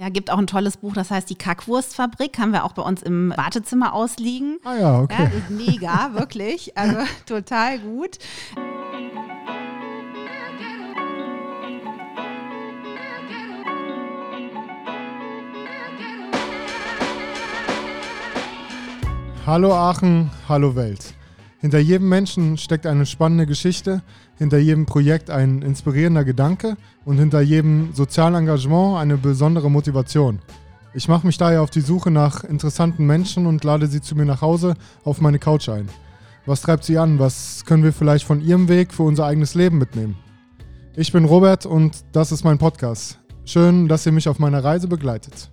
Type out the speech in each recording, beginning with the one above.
Ja, gibt auch ein tolles Buch, das heißt Die Kackwurstfabrik, haben wir auch bei uns im Wartezimmer ausliegen. Ah ja, okay. Ja, ist mega, wirklich. Also total gut. Hallo Aachen, hallo Welt. Hinter jedem Menschen steckt eine spannende Geschichte, hinter jedem Projekt ein inspirierender Gedanke und hinter jedem sozialen Engagement eine besondere Motivation. Ich mache mich daher auf die Suche nach interessanten Menschen und lade sie zu mir nach Hause auf meine Couch ein. Was treibt sie an? Was können wir vielleicht von ihrem Weg für unser eigenes Leben mitnehmen? Ich bin Robert und das ist mein Podcast. Schön, dass ihr mich auf meiner Reise begleitet.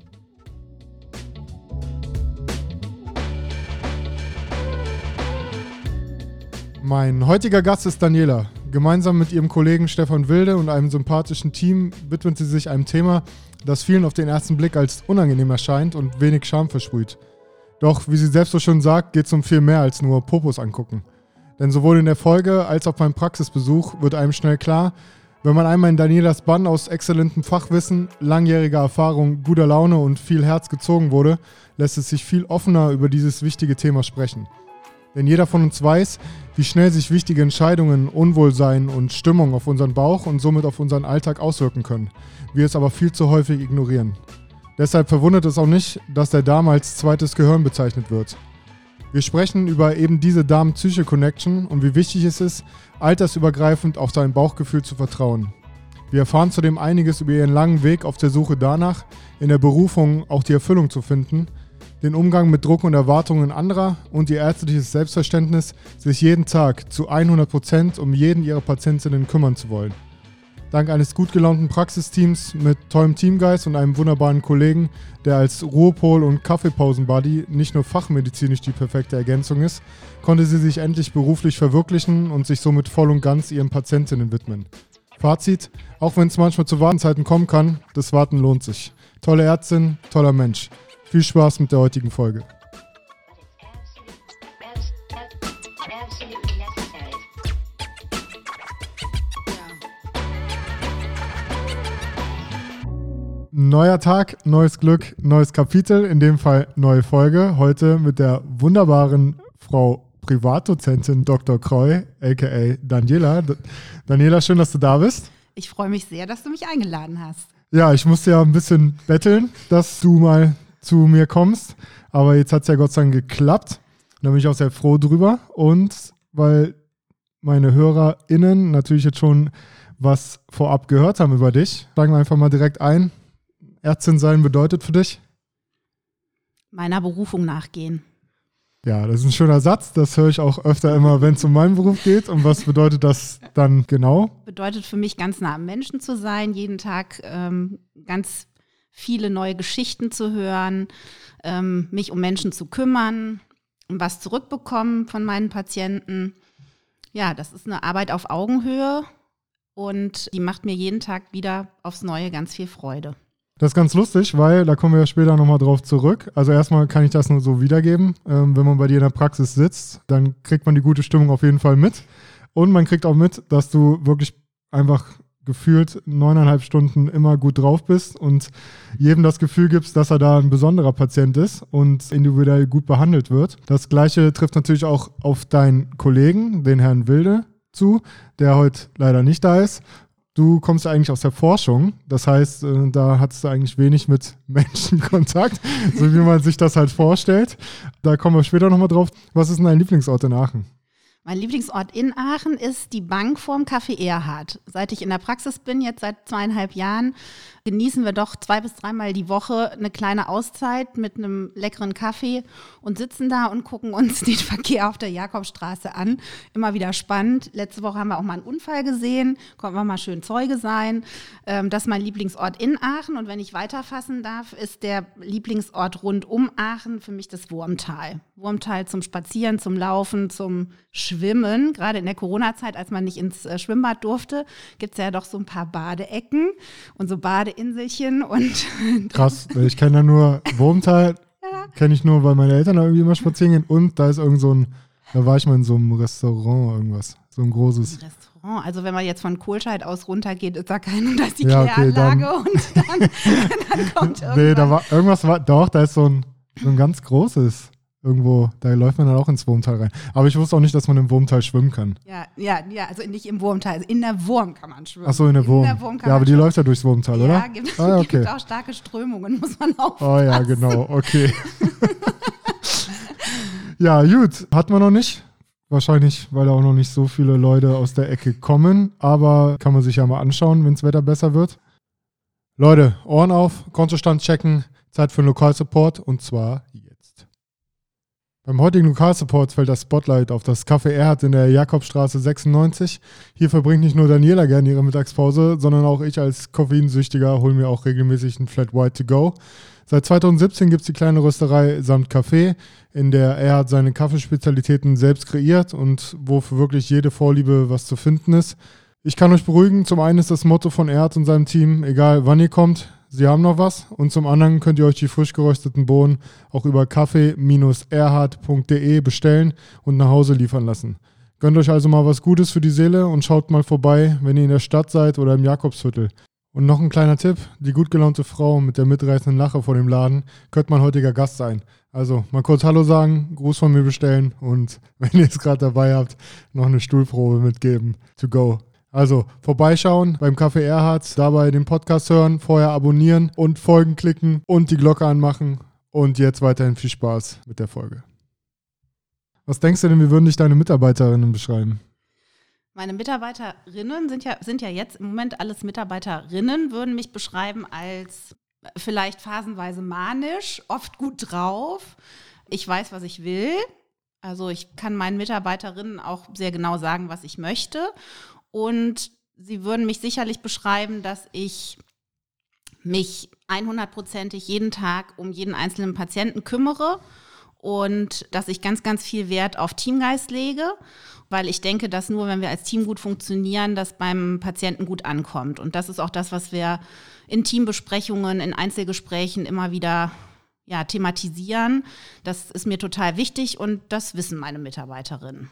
Mein heutiger Gast ist Daniela. Gemeinsam mit ihrem Kollegen Stefan Wilde und einem sympathischen Team widmet sie sich einem Thema, das vielen auf den ersten Blick als unangenehm erscheint und wenig Scham versprüht. Doch, wie sie selbst so schon sagt, geht es um viel mehr als nur Popos angucken. Denn sowohl in der Folge als auch beim Praxisbesuch wird einem schnell klar, wenn man einmal in Danielas Bann aus exzellentem Fachwissen, langjähriger Erfahrung, guter Laune und viel Herz gezogen wurde, lässt es sich viel offener über dieses wichtige Thema sprechen. Denn jeder von uns weiß, wie schnell sich wichtige Entscheidungen, Unwohlsein und Stimmung auf unseren Bauch und somit auf unseren Alltag auswirken können, wir es aber viel zu häufig ignorieren. Deshalb verwundert es auch nicht, dass der Darm als zweites Gehirn bezeichnet wird. Wir sprechen über eben diese Darm-Psyche-Connection und wie wichtig es ist, altersübergreifend auf sein Bauchgefühl zu vertrauen. Wir erfahren zudem einiges über ihren langen Weg auf der Suche danach, in der Berufung auch die Erfüllung zu finden – den Umgang mit Druck und Erwartungen anderer und ihr ärztliches Selbstverständnis, sich jeden Tag zu 100 Prozent um jeden ihrer Patientinnen kümmern zu wollen. Dank eines gut gelaunten Praxisteams mit tollem Teamgeist und einem wunderbaren Kollegen, der als Ruhepol und Kaffeepausenbuddy nicht nur fachmedizinisch die perfekte Ergänzung ist, konnte sie sich endlich beruflich verwirklichen und sich somit voll und ganz ihren Patientinnen widmen. Fazit, auch wenn es manchmal zu Wartenzeiten kommen kann, das Warten lohnt sich. Tolle Ärztin, toller Mensch. Viel Spaß mit der heutigen Folge. Neuer Tag, neues Glück, neues Kapitel, in dem Fall neue Folge. Heute mit der wunderbaren Frau Privatdozentin Dr. Kreu, aka Daniela. Daniela, schön, dass du da bist. Ich freue mich sehr, dass du mich eingeladen hast. Ja, ich musste ja ein bisschen betteln, dass du mal zu mir kommst. Aber jetzt hat es ja Gott sei Dank geklappt. Da bin ich auch sehr froh drüber. Und weil meine HörerInnen natürlich jetzt schon was vorab gehört haben über dich, sagen wir einfach mal direkt ein. Ärztin sein bedeutet für dich? Meiner Berufung nachgehen. Ja, das ist ein schöner Satz. Das höre ich auch öfter immer, wenn es um meinen Beruf geht. Und was bedeutet das dann genau? Bedeutet für mich ganz nah am Menschen zu sein, jeden Tag ähm, ganz viele neue Geschichten zu hören, ähm, mich um Menschen zu kümmern, was zurückbekommen von meinen Patienten. Ja, das ist eine Arbeit auf Augenhöhe und die macht mir jeden Tag wieder aufs Neue ganz viel Freude. Das ist ganz lustig, weil da kommen wir ja später nochmal drauf zurück. Also erstmal kann ich das nur so wiedergeben. Ähm, wenn man bei dir in der Praxis sitzt, dann kriegt man die gute Stimmung auf jeden Fall mit. Und man kriegt auch mit, dass du wirklich einfach gefühlt neuneinhalb Stunden immer gut drauf bist und jedem das Gefühl gibst, dass er da ein besonderer Patient ist und individuell gut behandelt wird. Das gleiche trifft natürlich auch auf deinen Kollegen, den Herrn Wilde, zu, der heute leider nicht da ist. Du kommst eigentlich aus der Forschung, das heißt, äh, da hattest du eigentlich wenig mit Menschenkontakt, so wie man sich das halt vorstellt. Da kommen wir später nochmal drauf. Was ist denn dein Lieblingsort in Aachen? Mein Lieblingsort in Aachen ist die Bank vorm Café Erhard. Seit ich in der Praxis bin, jetzt seit zweieinhalb Jahren, genießen wir doch zwei bis dreimal die Woche eine kleine Auszeit mit einem leckeren Kaffee und sitzen da und gucken uns den Verkehr auf der Jakobstraße an. Immer wieder spannend. Letzte Woche haben wir auch mal einen Unfall gesehen, konnten wir mal schön Zeuge sein. Ähm, das ist mein Lieblingsort in Aachen und wenn ich weiterfassen darf, ist der Lieblingsort rund um Aachen für mich das Wurmtal. Wurmtal zum Spazieren, zum Laufen, zum Schwimmen. Gerade in der Corona-Zeit, als man nicht ins äh, Schwimmbad durfte, gibt es ja doch so ein paar Badeecken und so Bade Inselchen und. Krass, ich kenne da nur Wurmtal, ja. kenne ich nur, weil meine Eltern da irgendwie immer spazieren gehen und da ist irgend so ein, da war ich mal in so einem Restaurant irgendwas, so ein großes. Ein Restaurant. Also wenn man jetzt von Kohlscheid aus runtergeht, ist da keine, da ist die Ja, okay, Kläranlage dann- und dann, dann kommt irgendwann. Nee, da war irgendwas war, doch, da ist so ein, so ein ganz großes irgendwo, da läuft man dann auch ins Wurmtal rein. Aber ich wusste auch nicht, dass man im Wurmtal schwimmen kann. ja, ja, ja, also nicht im Wurmtal, also in der Wurm kann man schwimmen. Ach so, in der Wurm. kann ja, aber die schwimmen. läuft ja durchs Wurmtal, Ja, oder? gibt, Ah, okay. gibt auch starke Strömungen, muss man aufpassen. Oh ja, genau, okay. ja, gut, hat man noch nicht. Wahrscheinlich, weil da auch noch nicht so viele Leute aus der Ecke kommen. Aber kann man sich ja mal anschauen, wenn das Wetter besser wird. Leute, Ohren auf, Kontostand checken. Zeit für einen Lokalsupport und zwar. Beim heutigen Lokalsupport fällt das Spotlight auf das Café Erhard in der Jakobstraße 96. Hier verbringt nicht nur Daniela gerne ihre Mittagspause, sondern auch ich als Koffeinsüchtiger hole mir auch regelmäßig ein Flat White to go. Seit 2017 gibt es die kleine Rösterei samt Kaffee, in der er hat seine Kaffeespezialitäten selbst kreiert und wo für wirklich jede Vorliebe was zu finden ist. Ich kann euch beruhigen, zum einen ist das Motto von Erhard und seinem Team, egal wann ihr kommt, sie haben noch was. Und zum anderen könnt ihr euch die frisch gerösteten Bohnen auch über kaffee-erhard.de bestellen und nach Hause liefern lassen. Gönnt euch also mal was Gutes für die Seele und schaut mal vorbei, wenn ihr in der Stadt seid oder im Jakobsviertel. Und noch ein kleiner Tipp: Die gut gelaunte Frau mit der mitreißenden Lache vor dem Laden könnte mein heutiger Gast sein. Also mal kurz Hallo sagen, Gruß von mir bestellen und wenn ihr es gerade dabei habt, noch eine Stuhlprobe mitgeben. To go. Also vorbeischauen beim Café Erhardt, dabei den Podcast hören, vorher abonnieren und Folgen klicken und die Glocke anmachen. Und jetzt weiterhin viel Spaß mit der Folge. Was denkst du denn, wie würden dich deine Mitarbeiterinnen beschreiben? Meine Mitarbeiterinnen sind ja, sind ja jetzt im Moment alles Mitarbeiterinnen, würden mich beschreiben als vielleicht phasenweise manisch, oft gut drauf. Ich weiß, was ich will. Also ich kann meinen Mitarbeiterinnen auch sehr genau sagen, was ich möchte. Und sie würden mich sicherlich beschreiben, dass ich mich 100%ig jeden Tag um jeden einzelnen Patienten kümmere und dass ich ganz, ganz viel Wert auf Teamgeist lege, weil ich denke, dass nur wenn wir als Team gut funktionieren, das beim Patienten gut ankommt. Und das ist auch das, was wir in Teambesprechungen, in Einzelgesprächen immer wieder ja, thematisieren. Das ist mir total wichtig und das wissen meine Mitarbeiterinnen.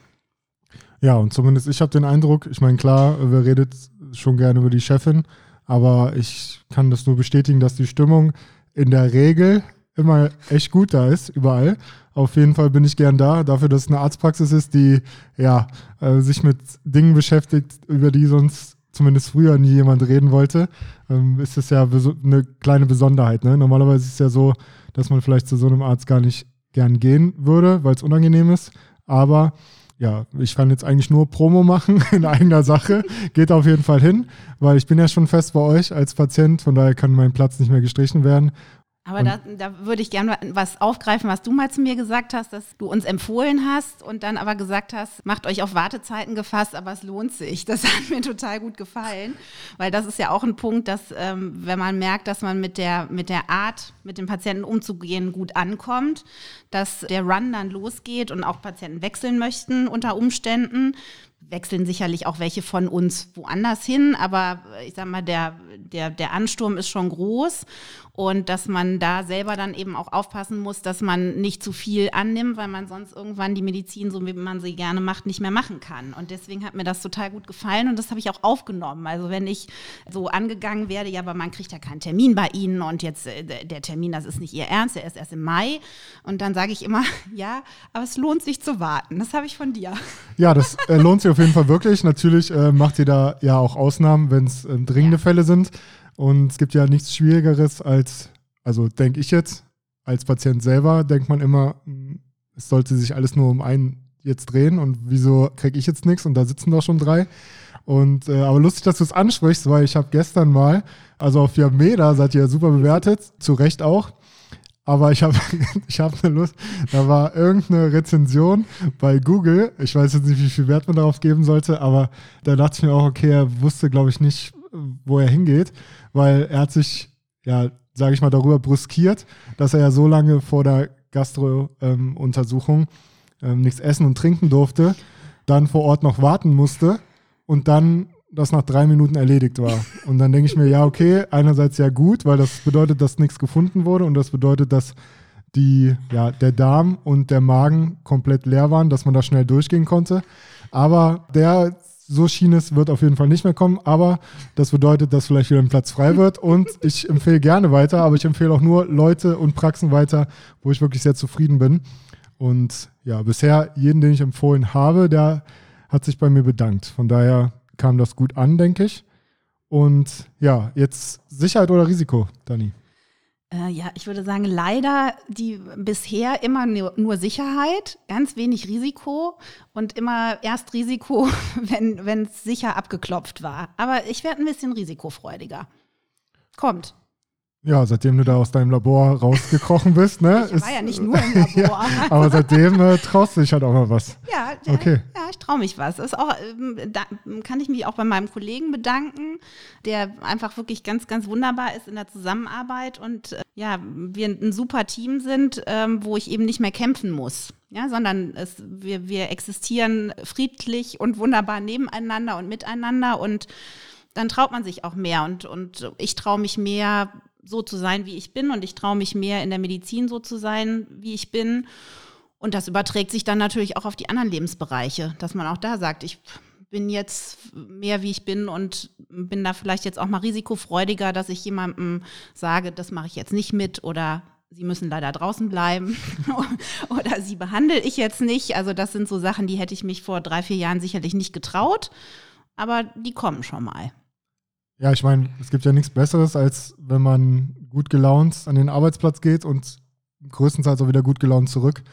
Ja, und zumindest ich habe den Eindruck, ich meine, klar, wir redet schon gerne über die Chefin, aber ich kann das nur bestätigen, dass die Stimmung in der Regel immer echt gut da ist, überall. Auf jeden Fall bin ich gern da, dafür, dass es eine Arztpraxis ist, die ja äh, sich mit Dingen beschäftigt, über die sonst zumindest früher nie jemand reden wollte, ähm, ist es ja eine kleine Besonderheit. Ne? Normalerweise ist es ja so, dass man vielleicht zu so einem Arzt gar nicht gern gehen würde, weil es unangenehm ist. Aber ja, ich kann jetzt eigentlich nur Promo machen in eigener Sache. Geht auf jeden Fall hin, weil ich bin ja schon fest bei euch als Patient, von daher kann mein Platz nicht mehr gestrichen werden. Aber da, da würde ich gerne was aufgreifen, was du mal zu mir gesagt hast, dass du uns empfohlen hast und dann aber gesagt hast, macht euch auf Wartezeiten gefasst, aber es lohnt sich. Das hat mir total gut gefallen, weil das ist ja auch ein Punkt, dass ähm, wenn man merkt, dass man mit der, mit der Art, mit dem Patienten umzugehen, gut ankommt, dass der Run dann losgeht und auch Patienten wechseln möchten unter Umständen, wechseln sicherlich auch welche von uns woanders hin, aber ich sag mal, der, der, der Ansturm ist schon groß und dass man da selber dann eben auch aufpassen muss, dass man nicht zu viel annimmt, weil man sonst irgendwann die Medizin, so wie man sie gerne macht, nicht mehr machen kann. Und deswegen hat mir das total gut gefallen und das habe ich auch aufgenommen. Also wenn ich so angegangen werde, ja, aber man kriegt ja keinen Termin bei Ihnen und jetzt äh, der- Termin, das ist nicht Ihr Ernst, der ist erst im Mai. Und dann sage ich immer, ja, aber es lohnt sich zu warten. Das habe ich von dir. Ja, das äh, lohnt sich auf jeden Fall wirklich. Natürlich äh, macht ihr da ja auch Ausnahmen, wenn es ähm, dringende Ja. Fälle sind. Und es gibt ja nichts Schwierigeres als, also denke ich jetzt, als Patient selber, denkt man immer, mh, es sollte sich alles nur um einen jetzt drehen und wieso kriege ich jetzt nichts und da sitzen doch schon drei. Und äh, aber lustig, dass du es ansprichst, weil ich habe gestern mal, also auf Yameda seid ihr super bewertet, zu Recht auch. Aber ich habe ich hab eine Lust, da war irgendeine Rezension bei Google, ich weiß jetzt nicht, wie viel Wert man darauf geben sollte, aber da dachte ich mir auch, okay, er wusste, glaube ich, nicht, wo er hingeht, weil er hat sich, ja, sage ich mal, darüber bruskiert, dass er ja so lange vor der Gastro-Untersuchung ähm, nichts essen und trinken durfte, dann vor Ort noch warten musste und dann das nach drei Minuten erledigt war. Und dann denke ich mir, ja, okay, einerseits ja gut, weil das bedeutet, dass nichts gefunden wurde und das bedeutet, dass die, ja, der Darm und der Magen komplett leer waren, dass man da schnell durchgehen konnte. Aber der so schien es, wird auf jeden Fall nicht mehr kommen, aber das bedeutet, dass vielleicht wieder ein Platz frei wird und ich empfehle gerne weiter, aber ich empfehle auch nur Leute und Praxen weiter, wo ich wirklich sehr zufrieden bin. Und ja, bisher jeden, den ich empfohlen habe, der hat sich bei mir bedankt. Von daher kam das gut an, denke ich. Und ja, jetzt Sicherheit oder Risiko, Dani? Äh, ja, ich würde sagen, leider die bisher immer nur, nur, Sicherheit, ganz wenig Risiko und immer erst Risiko, wenn es sicher abgeklopft war. Aber ich werde ein bisschen risikofreudiger. Kommt. Ja, seitdem du da aus deinem Labor rausgekrochen bist, ne? Ich war ja nicht nur im Labor. ja, aber seitdem äh, traust du dich halt auch mal was. Ja, okay. ja, ja ich traue mich was. ist auch, ähm, da kann ich mich auch bei meinem Kollegen bedanken, der einfach wirklich ganz, ganz wunderbar ist in der Zusammenarbeit und äh, ja, wir ein super Team sind, ähm, wo ich eben nicht mehr kämpfen muss. Ja, sondern es, wir, wir existieren friedlich und wunderbar nebeneinander und miteinander und dann traut man sich auch mehr und, und ich traue mich mehr, so zu sein, wie ich bin und ich traue mich mehr in der Medizin so zu sein, wie ich bin. Und das überträgt sich dann natürlich auch auf die anderen Lebensbereiche, dass man auch da sagt, ich bin jetzt mehr wie ich bin und bin da vielleicht jetzt auch mal risikofreudiger, dass ich jemandem sage, das mache ich jetzt nicht mit oder Sie müssen leider draußen bleiben oder Sie behandle ich jetzt nicht. Also das sind so Sachen, die hätte ich mich vor drei, vier Jahren sicherlich nicht getraut, aber die kommen schon mal. Ja, ich meine, es gibt ja nichts Besseres, als wenn man gut gelaunt an den Arbeitsplatz geht und größtenteils auch wieder gut gelaunt zurück.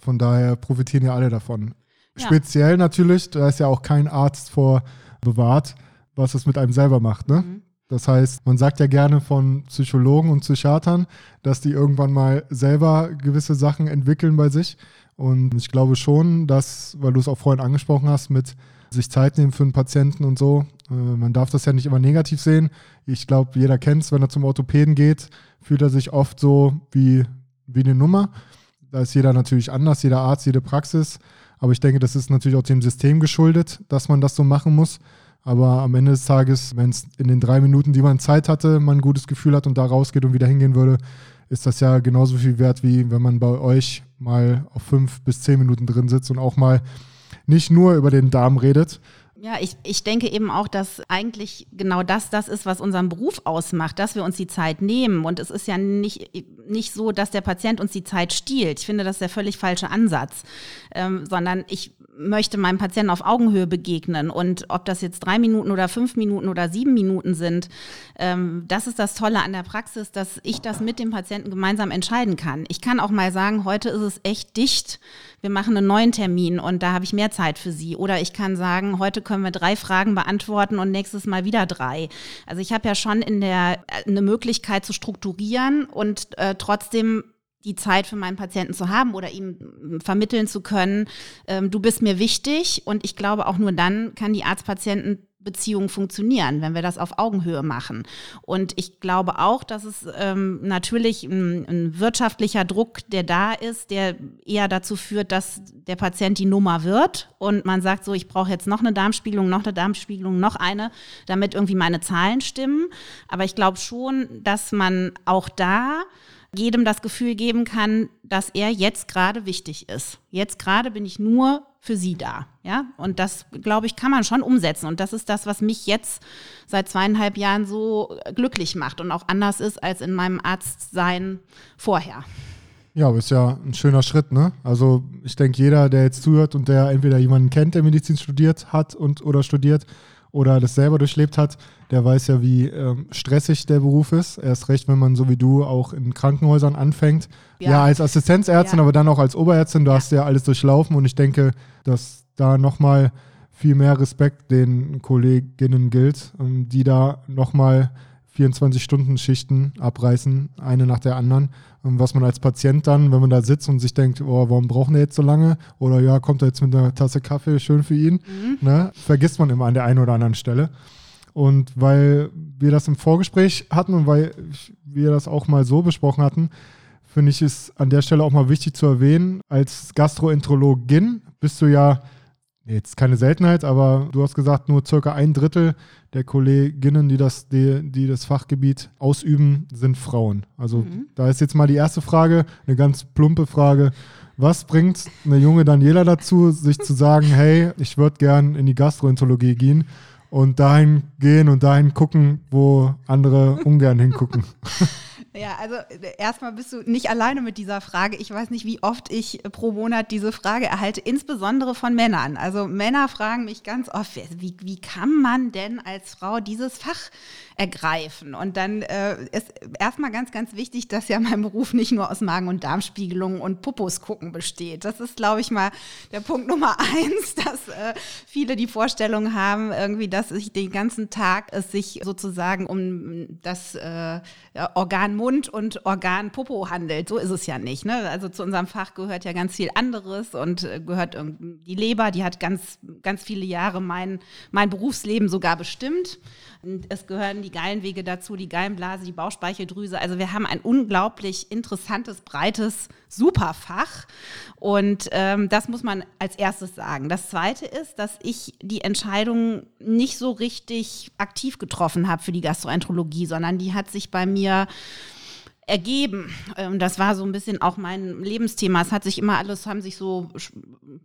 Von daher profitieren ja alle davon. Ja. Speziell natürlich, da ist ja auch kein Arzt vor bewahrt, was es mit einem selber macht. Ne? Mhm. Das heißt, man sagt ja gerne von Psychologen und Psychiatern, dass die irgendwann mal selber gewisse Sachen entwickeln bei sich. Und ich glaube schon, dass, weil du es auch vorhin angesprochen hast, mit sich Zeit nehmen für einen Patienten und so. Äh, man darf das ja nicht immer negativ sehen. Ich glaube, jeder kennt es, wenn er zum Orthopäden geht, fühlt er sich oft so wie, wie eine Nummer. Da ist jeder natürlich anders, jeder Arzt, jede Praxis. Aber ich denke, das ist natürlich auch dem System geschuldet, dass man das so machen muss. Aber am Ende des Tages, wenn es in den drei Minuten, die man Zeit hatte, man ein gutes Gefühl hat und da rausgeht und wieder hingehen würde, ist das ja genauso viel wert, wie wenn man bei euch mal auf fünf bis zehn Minuten drin sitzt und auch mal nicht nur über den Darm redet. Ja, ich, ich denke eben auch, dass eigentlich genau das das ist, was unseren Beruf ausmacht, dass wir uns die Zeit nehmen. Und es ist ja nicht, nicht so, dass der Patient uns die Zeit stiehlt. Ich finde, das ist der völlig falsche Ansatz. Ähm, sondern ich möchte meinem Patienten auf Augenhöhe begegnen. Und ob das jetzt drei Minuten oder fünf Minuten oder sieben Minuten sind, ähm, das ist das Tolle an der Praxis, dass ich das mit dem Patienten gemeinsam entscheiden kann. Ich kann auch mal sagen, heute ist es echt dicht. Wir machen einen neuen Termin und da habe ich mehr Zeit für Sie. Oder ich kann sagen, heute können wir drei Fragen beantworten und nächstes Mal wieder drei. Also ich habe ja schon in der äh, eine Möglichkeit zu strukturieren und äh, trotzdem die Zeit für meinen Patienten zu haben oder ihm vermitteln zu können, ähm, du bist mir wichtig und ich glaube auch nur dann kann die Arzt-Patienten Beziehung funktionieren, wenn wir das auf Augenhöhe machen. Und ich glaube auch, dass es ähm, natürlich ein, ein, wirtschaftlicher Druck, der da ist, der eher dazu führt, dass der Patient die Nummer wird und man sagt so, ich brauche jetzt noch eine Darmspiegelung, noch eine Darmspiegelung, noch eine, damit irgendwie meine Zahlen stimmen. Aber ich glaube schon, dass man auch da jedem das Gefühl geben kann, dass er jetzt gerade wichtig ist. Jetzt gerade bin ich nur für sie da. Ja, und das, glaube ich, kann man schon umsetzen. Und das ist das, was mich jetzt seit zweieinhalb Jahren so glücklich macht und auch anders ist als in meinem Arztsein vorher. Ja, aber ist ja ein schöner Schritt, ne? Also ich denke, jeder, der jetzt zuhört und der entweder jemanden kennt, der Medizin studiert hat und oder studiert oder das selber durchlebt hat, der weiß ja, wie ähm, stressig der Beruf ist. Erst recht, wenn man so wie du auch in Krankenhäusern anfängt. Ja, ja als Assistenzärztin, ja. aber dann auch als Oberärztin, du ja. hast ja alles durchlaufen und ich denke, dass da nochmal viel mehr Respekt den Kolleginnen gilt, ähm, die da nochmal 24-Stunden-Schichten abreißen, eine nach der anderen. Und was man als Patient dann, wenn man da sitzt und sich denkt, oh, warum brauchen wir jetzt so lange? Oder ja, kommt er jetzt mit einer Tasse Kaffee, schön für ihn, mhm. ne? vergisst man immer an der einen oder anderen Stelle. Und weil wir das im Vorgespräch hatten und weil wir das auch mal so besprochen hatten, finde ich es an der Stelle auch mal wichtig zu erwähnen, als Gastroenterologin bist du ja jetzt keine Seltenheit, aber du hast gesagt, nur circa ein Drittel der Kolleginnen, die das, die, die das Fachgebiet ausüben, sind Frauen. Also mhm. da ist jetzt mal die erste Frage, eine ganz plumpe Frage. Was bringt eine junge Daniela dazu, sich zu sagen, hey, ich würde gern in die Gastroenterologie gehen und dahin gehen und dahin gucken, wo andere ungern hingucken? Ja, also äh, erstmal bist du nicht alleine mit dieser Frage. Ich weiß nicht, wie oft ich pro Monat diese Frage erhalte, insbesondere von Männern. Also Männer fragen mich ganz oft, wie, wie kann man denn als Frau dieses Fach ergreifen? Und dann äh, ist erstmal ganz, ganz wichtig, dass ja mein Beruf nicht nur aus Magen- und Darmspiegelungen und Pupus gucken besteht. Das ist, glaube ich, mal der Punkt Nummer eins, dass äh, viele die Vorstellung haben, irgendwie, dass sich den ganzen Tag es sich sozusagen um das äh, Organ Mund und Organ Popo handelt. So ist es ja nicht. Ne? Also zu unserem Fach gehört ja ganz viel anderes und äh, gehört die Leber, die hat ganz, ganz viele Jahre mein, mein Berufsleben sogar bestimmt. Es gehören die Gallenwege dazu, die Gallenblase, die Bauchspeicheldrüse. Also wir haben ein unglaublich interessantes, breites Superfach. Und ähm, das muss man als erstes sagen. Das Zweite ist, dass ich die Entscheidung nicht so richtig aktiv getroffen habe für die Gastroenterologie, sondern die hat sich bei mir ergeben. Und das war so ein bisschen auch mein Lebensthema. Es hat sich immer alles, haben sich so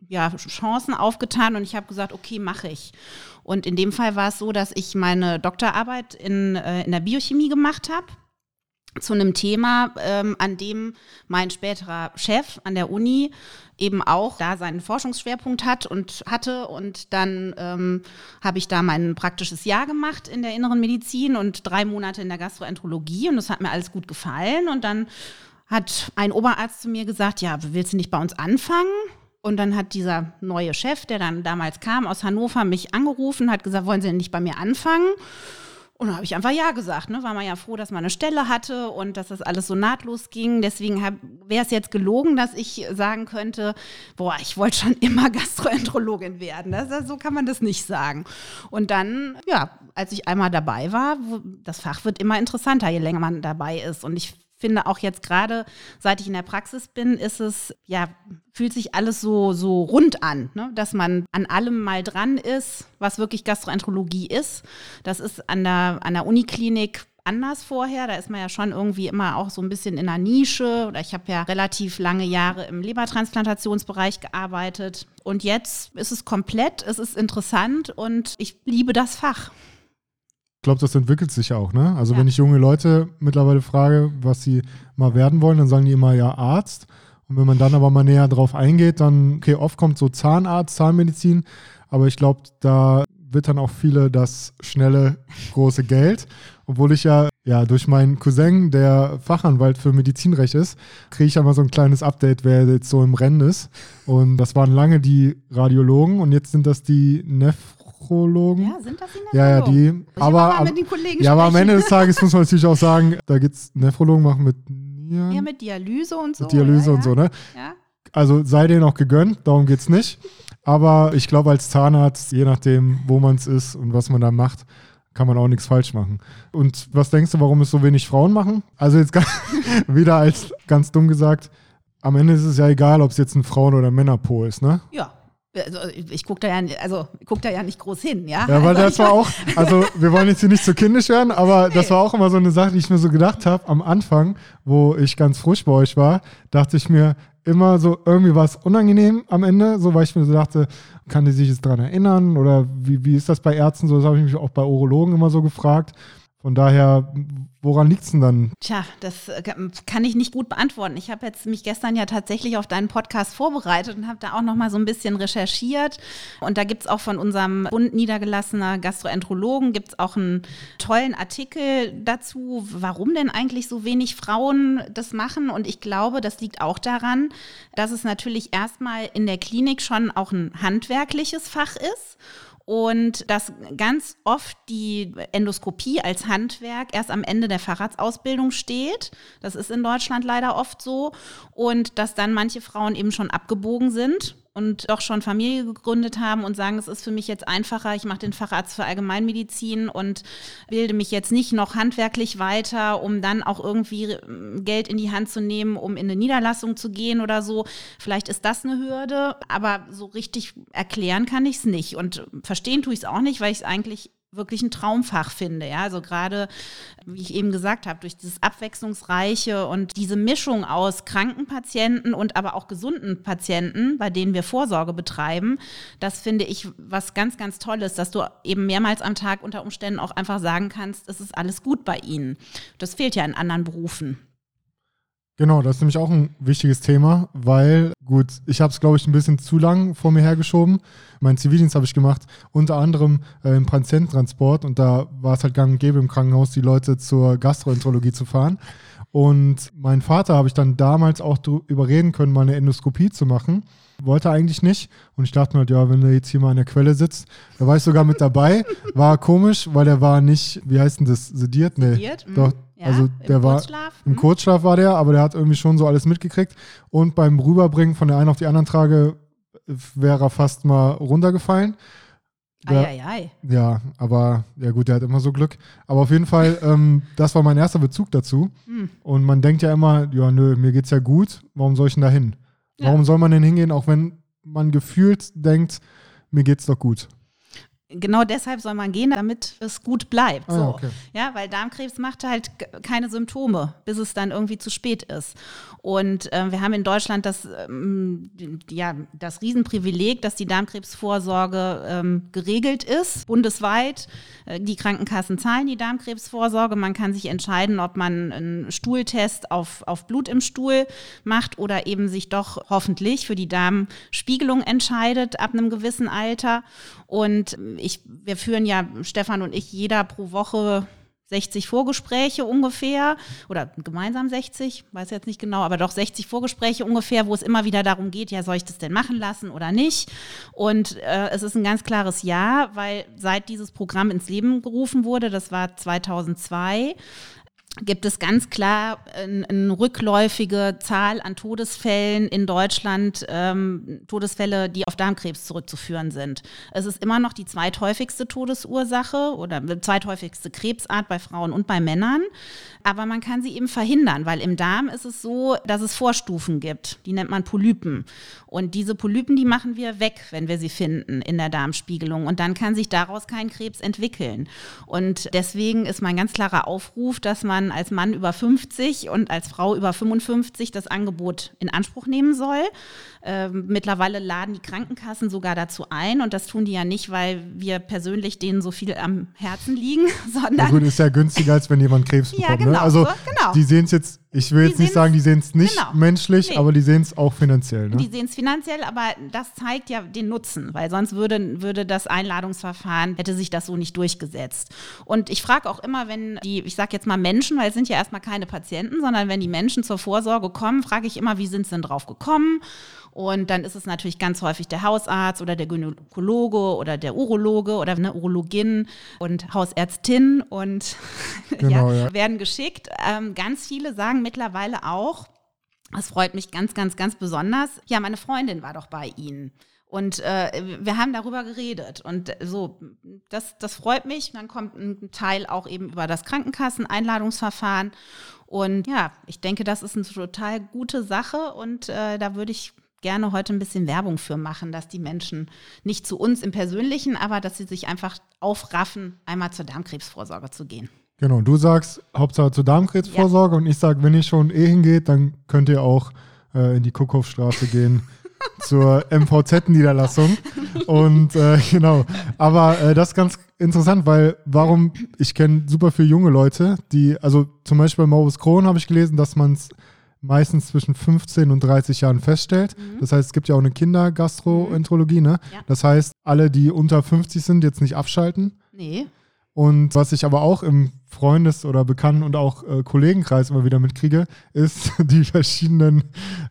ja, Chancen aufgetan und ich habe gesagt, okay, mache ich. Und in dem Fall war es so, dass ich meine Doktorarbeit in, äh, in der Biochemie gemacht habe zu einem Thema, ähm, an dem mein späterer Chef an der Uni eben auch da seinen Forschungsschwerpunkt hat und hatte. Und dann ähm, habe ich da mein praktisches Jahr gemacht in der inneren Medizin und drei Monate in der Gastroenterologie. Und das hat mir alles gut gefallen. Und dann hat ein Oberarzt zu mir gesagt, ja, willst du nicht bei uns anfangen? Und dann hat dieser neue Chef, der dann damals kam aus Hannover, mich angerufen, hat gesagt, wollen Sie denn nicht bei mir anfangen? Und dann habe ich einfach Ja gesagt. Ne? War man ja froh, dass man eine Stelle hatte und dass das alles so nahtlos ging. Deswegen wäre es jetzt gelogen, dass ich sagen könnte, boah, ich wollte schon immer Gastroenterologin werden. Das, so kann man das nicht sagen. Und dann, ja, als ich einmal dabei war, das Fach wird immer interessanter, je länger man dabei ist. Und ich finde auch jetzt gerade, seit ich in der Praxis bin, ist es, ja, fühlt sich alles so, so rund an, ne? dass man an allem mal dran ist, was wirklich Gastroenterologie ist. Das ist an der, an der Uniklinik anders vorher. Da ist man ja schon irgendwie immer auch so ein bisschen in einer Nische. Oder ich habe ja relativ lange Jahre im Lebertransplantationsbereich gearbeitet. Und jetzt ist es komplett, es ist interessant und ich liebe das Fach glaube, das entwickelt sich auch, ne? Also ja. wenn ich junge Leute mittlerweile frage, was sie mal werden wollen, dann sagen die immer ja Arzt. Und wenn man dann aber mal näher drauf eingeht, dann, okay, oft kommt so Zahnarzt, Zahnmedizin, aber ich glaube, da wird dann auch viele das schnelle, große Geld. Obwohl ich ja, ja durch meinen Cousin, der Fachanwalt für Medizinrecht ist, kriege ich ja mal so ein kleines Update, wer jetzt so im Rennen ist. Und das waren lange die Radiologen und jetzt sind das die Neph Nephrologen. Ja, sind das die? Ja, ja, die. Ich aber, aber, ja, aber am Ende des Tages muss man natürlich auch sagen, da gibt es Nephrologen machen mit Nieren. Ja, mit Dialyse und so. Mit Dialyse ja, und so, ne? Ja. Also sei denen auch gegönnt, darum geht es nicht. Aber ich glaube, als Zahnarzt, je nachdem, wo man es ist und was man da macht, kann man auch nichts falsch machen. Und was denkst du, warum es so wenig Frauen machen? Also jetzt wieder als ganz dumm gesagt, am Ende ist es ja egal, ob es jetzt ein Frauen- oder Männerpo ist, ne? Ja, also ich gucke da ja, also guck da ja nicht groß hin, ja. Ja, weil also das war auch, also wir wollen jetzt hier nicht zu kindisch werden, aber nee. das war auch immer so eine Sache, die ich mir so gedacht habe am Anfang, wo ich ganz frisch bei euch war, dachte ich mir immer so, irgendwie war es unangenehm am Ende, so weil ich mir so dachte, kann die sich jetzt daran erinnern oder wie, wie ist das bei Ärzten so? Das habe ich mich auch bei Urologen immer so gefragt. Von daher, woran liegt es denn dann? Tja, das äh, kann ich nicht gut beantworten. Ich habe jetzt mich gestern ja tatsächlich auf deinen Podcast vorbereitet und habe da auch noch mal so ein bisschen recherchiert. Und da gibt es auch von unserem Bund niedergelassener Gastroenterologen gibt es auch einen tollen Artikel dazu, warum denn eigentlich so wenig Frauen das machen. Und ich glaube, das liegt auch daran, dass es natürlich erstmal in der Klinik schon auch ein handwerkliches Fach ist und dass ganz oft die Endoskopie als Handwerk erst am Ende der Facharztausbildung steht. Das ist in Deutschland leider oft so. Und dass dann manche Frauen eben schon abgebogen sind und doch schon Familie gegründet haben und sagen, es ist für mich jetzt einfacher, ich mache den Facharzt für Allgemeinmedizin und bilde mich jetzt nicht noch handwerklich weiter, um dann auch irgendwie ähm, Geld in die Hand zu nehmen, um in eine Niederlassung zu gehen oder so. Vielleicht ist das eine Hürde, aber so richtig erklären kann ich es nicht. Und verstehen tue ich es auch nicht, weil ich es eigentlich wirklich ein Traumfach finde. Ja, also gerade, wie ich eben gesagt habe, durch dieses abwechslungsreiche und diese Mischung aus kranken Patienten und aber auch gesunden Patienten, bei denen wir Vorsorge betreiben, das finde ich was ganz, ganz Tolles, dass du eben mehrmals am Tag unter Umständen auch einfach sagen kannst, es ist alles gut bei ihnen. Das fehlt ja in anderen Berufen. Genau, das ist nämlich auch ein wichtiges Thema, weil, gut, ich habe es, glaube ich, ein bisschen zu lang vor mir hergeschoben. Meinen Zivildienst habe ich gemacht, unter anderem äh, im Patiententransport und da war es halt gang und gäbe im Krankenhaus, die Leute zur Gastroenterologie zu fahren. Und mein Vater habe ich dann damals auch überreden können, mal eine Endoskopie zu machen. Wollte eigentlich nicht. Und ich dachte mir halt, ja, wenn der jetzt hier mal an der Quelle sitzt, da war ich sogar mit dabei. War komisch, weil der war nicht, wie heißt denn das, sediert? Nee. Sediert? Mhm. Doch, ja, also der war Kurzschlaf. im mhm. Kurzschlaf war der, aber der hat irgendwie schon so alles mitgekriegt. Und beim Rüberbringen von der einen auf die anderen Trage wäre er fast mal runtergefallen. Der, ei, ei, ei. Ja, aber ja gut, der hat immer so Glück. Aber auf jeden Fall, ähm, das war mein erster Bezug dazu. Hm. Und man denkt ja immer, ja, nö, mir geht's ja gut, warum soll ich denn da hin? Ja. Warum soll man denn hingehen, auch wenn man gefühlt denkt, mir geht's doch gut? Genau deshalb soll man gehen, damit es gut bleibt. Ah, so. okay. Ja, weil Darmkrebs macht halt keine Symptome, bis es dann irgendwie zu spät ist. Und äh, wir haben in Deutschland das, ähm, ja, das Riesenprivileg, dass die Darmkrebsvorsorge ähm, geregelt ist, bundesweit. Äh, die Krankenkassen zahlen die Darmkrebsvorsorge. Man kann sich entscheiden, ob man einen Stuhltest auf, auf Blut im Stuhl macht oder eben sich doch hoffentlich für die Darmspiegelung entscheidet ab einem gewissen Alter. Und ich, wir führen ja, Stefan und ich, jeder pro Woche 60 Vorgespräche ungefähr oder gemeinsam 60, weiß jetzt nicht genau, aber doch 60 Vorgespräche ungefähr, wo es immer wieder darum geht, ja, soll ich das denn machen lassen oder nicht? Und äh, es ist ein ganz klares Ja, weil seit dieses Programm ins Leben gerufen wurde, das war 2002, gibt es ganz klar eine rückläufige Zahl an Todesfällen in Deutschland, ähm, Todesfälle, die auf Darmkrebs zurückzuführen sind. Es ist immer noch die zweithäufigste Todesursache oder zweithäufigste Krebsart bei Frauen und bei Männern, aber man kann sie eben verhindern, weil im Darm ist es so, dass es Vorstufen gibt, die nennt man Polypen. Und diese Polypen, die machen wir weg, wenn wir sie finden in der Darmspiegelung und dann kann sich daraus kein Krebs entwickeln. Und deswegen ist mein ganz klarer Aufruf, dass man als Mann über 50 und als Frau über 55 das Angebot in Anspruch nehmen soll. Ähm, mittlerweile laden die Krankenkassen sogar dazu ein und das tun die ja nicht, weil wir persönlich denen so viel am Herzen liegen, sondern. Ja gut, ist ja günstiger, als wenn jemand Krebs bekommt. Ja, genau, ne? Also, so, genau. die sehen es jetzt, ich will die jetzt nicht sagen, die sehen es nicht genau. menschlich, nee. aber die sehen es auch finanziell. Ne? Die sehen es finanziell, aber das zeigt ja den Nutzen, weil sonst würde, würde das Einladungsverfahren, hätte sich das so nicht durchgesetzt. Und ich frage auch immer, wenn die, ich sage jetzt mal Menschen, weil es sind ja erstmal keine Patienten, sondern wenn die Menschen zur Vorsorge kommen, frage ich immer, wie sind sie denn drauf gekommen? Und dann ist es natürlich ganz häufig der Hausarzt oder der Gynäkologe oder der Urologe oder eine Urologin und Hausärztin und genau, ja, ja. werden geschickt. Ähm, ganz viele sagen mittlerweile auch, das freut mich ganz, ganz, ganz besonders. Ja, meine Freundin war doch bei Ihnen. Und äh, wir haben darüber geredet. Und so, das, das freut mich. Dann kommt ein Teil auch eben über das Krankenkasseneinladungsverfahren. Und ja, ich denke, das ist eine total gute Sache. Und äh, da würde ich gerne heute ein bisschen Werbung für machen, dass die Menschen nicht zu uns im Persönlichen, aber dass sie sich einfach aufraffen, einmal zur Darmkrebsvorsorge zu gehen. Genau, du sagst Hauptsache zur Darmkrebsvorsorge ja. und ich sage, wenn ihr schon eh hingeht, dann könnt ihr auch äh, in die Kuckhofstraße gehen zur MVZ-Niederlassung. Und äh, genau, aber äh, das ist ganz interessant, weil warum, ich kenne super viele junge Leute, die, also zum Beispiel bei Maurus Krohn habe ich gelesen, dass man es meistens zwischen 15 und 30 Jahren feststellt. Mhm. Das heißt, es gibt ja auch eine Kindergastroenterologie, ne? Ja. Das heißt, alle, die unter 50 sind, jetzt nicht abschalten. Nee. Und was ich aber auch im Freundes- oder Bekannten- und auch äh, Kollegenkreis immer wieder mitkriege, ist die verschiedenen,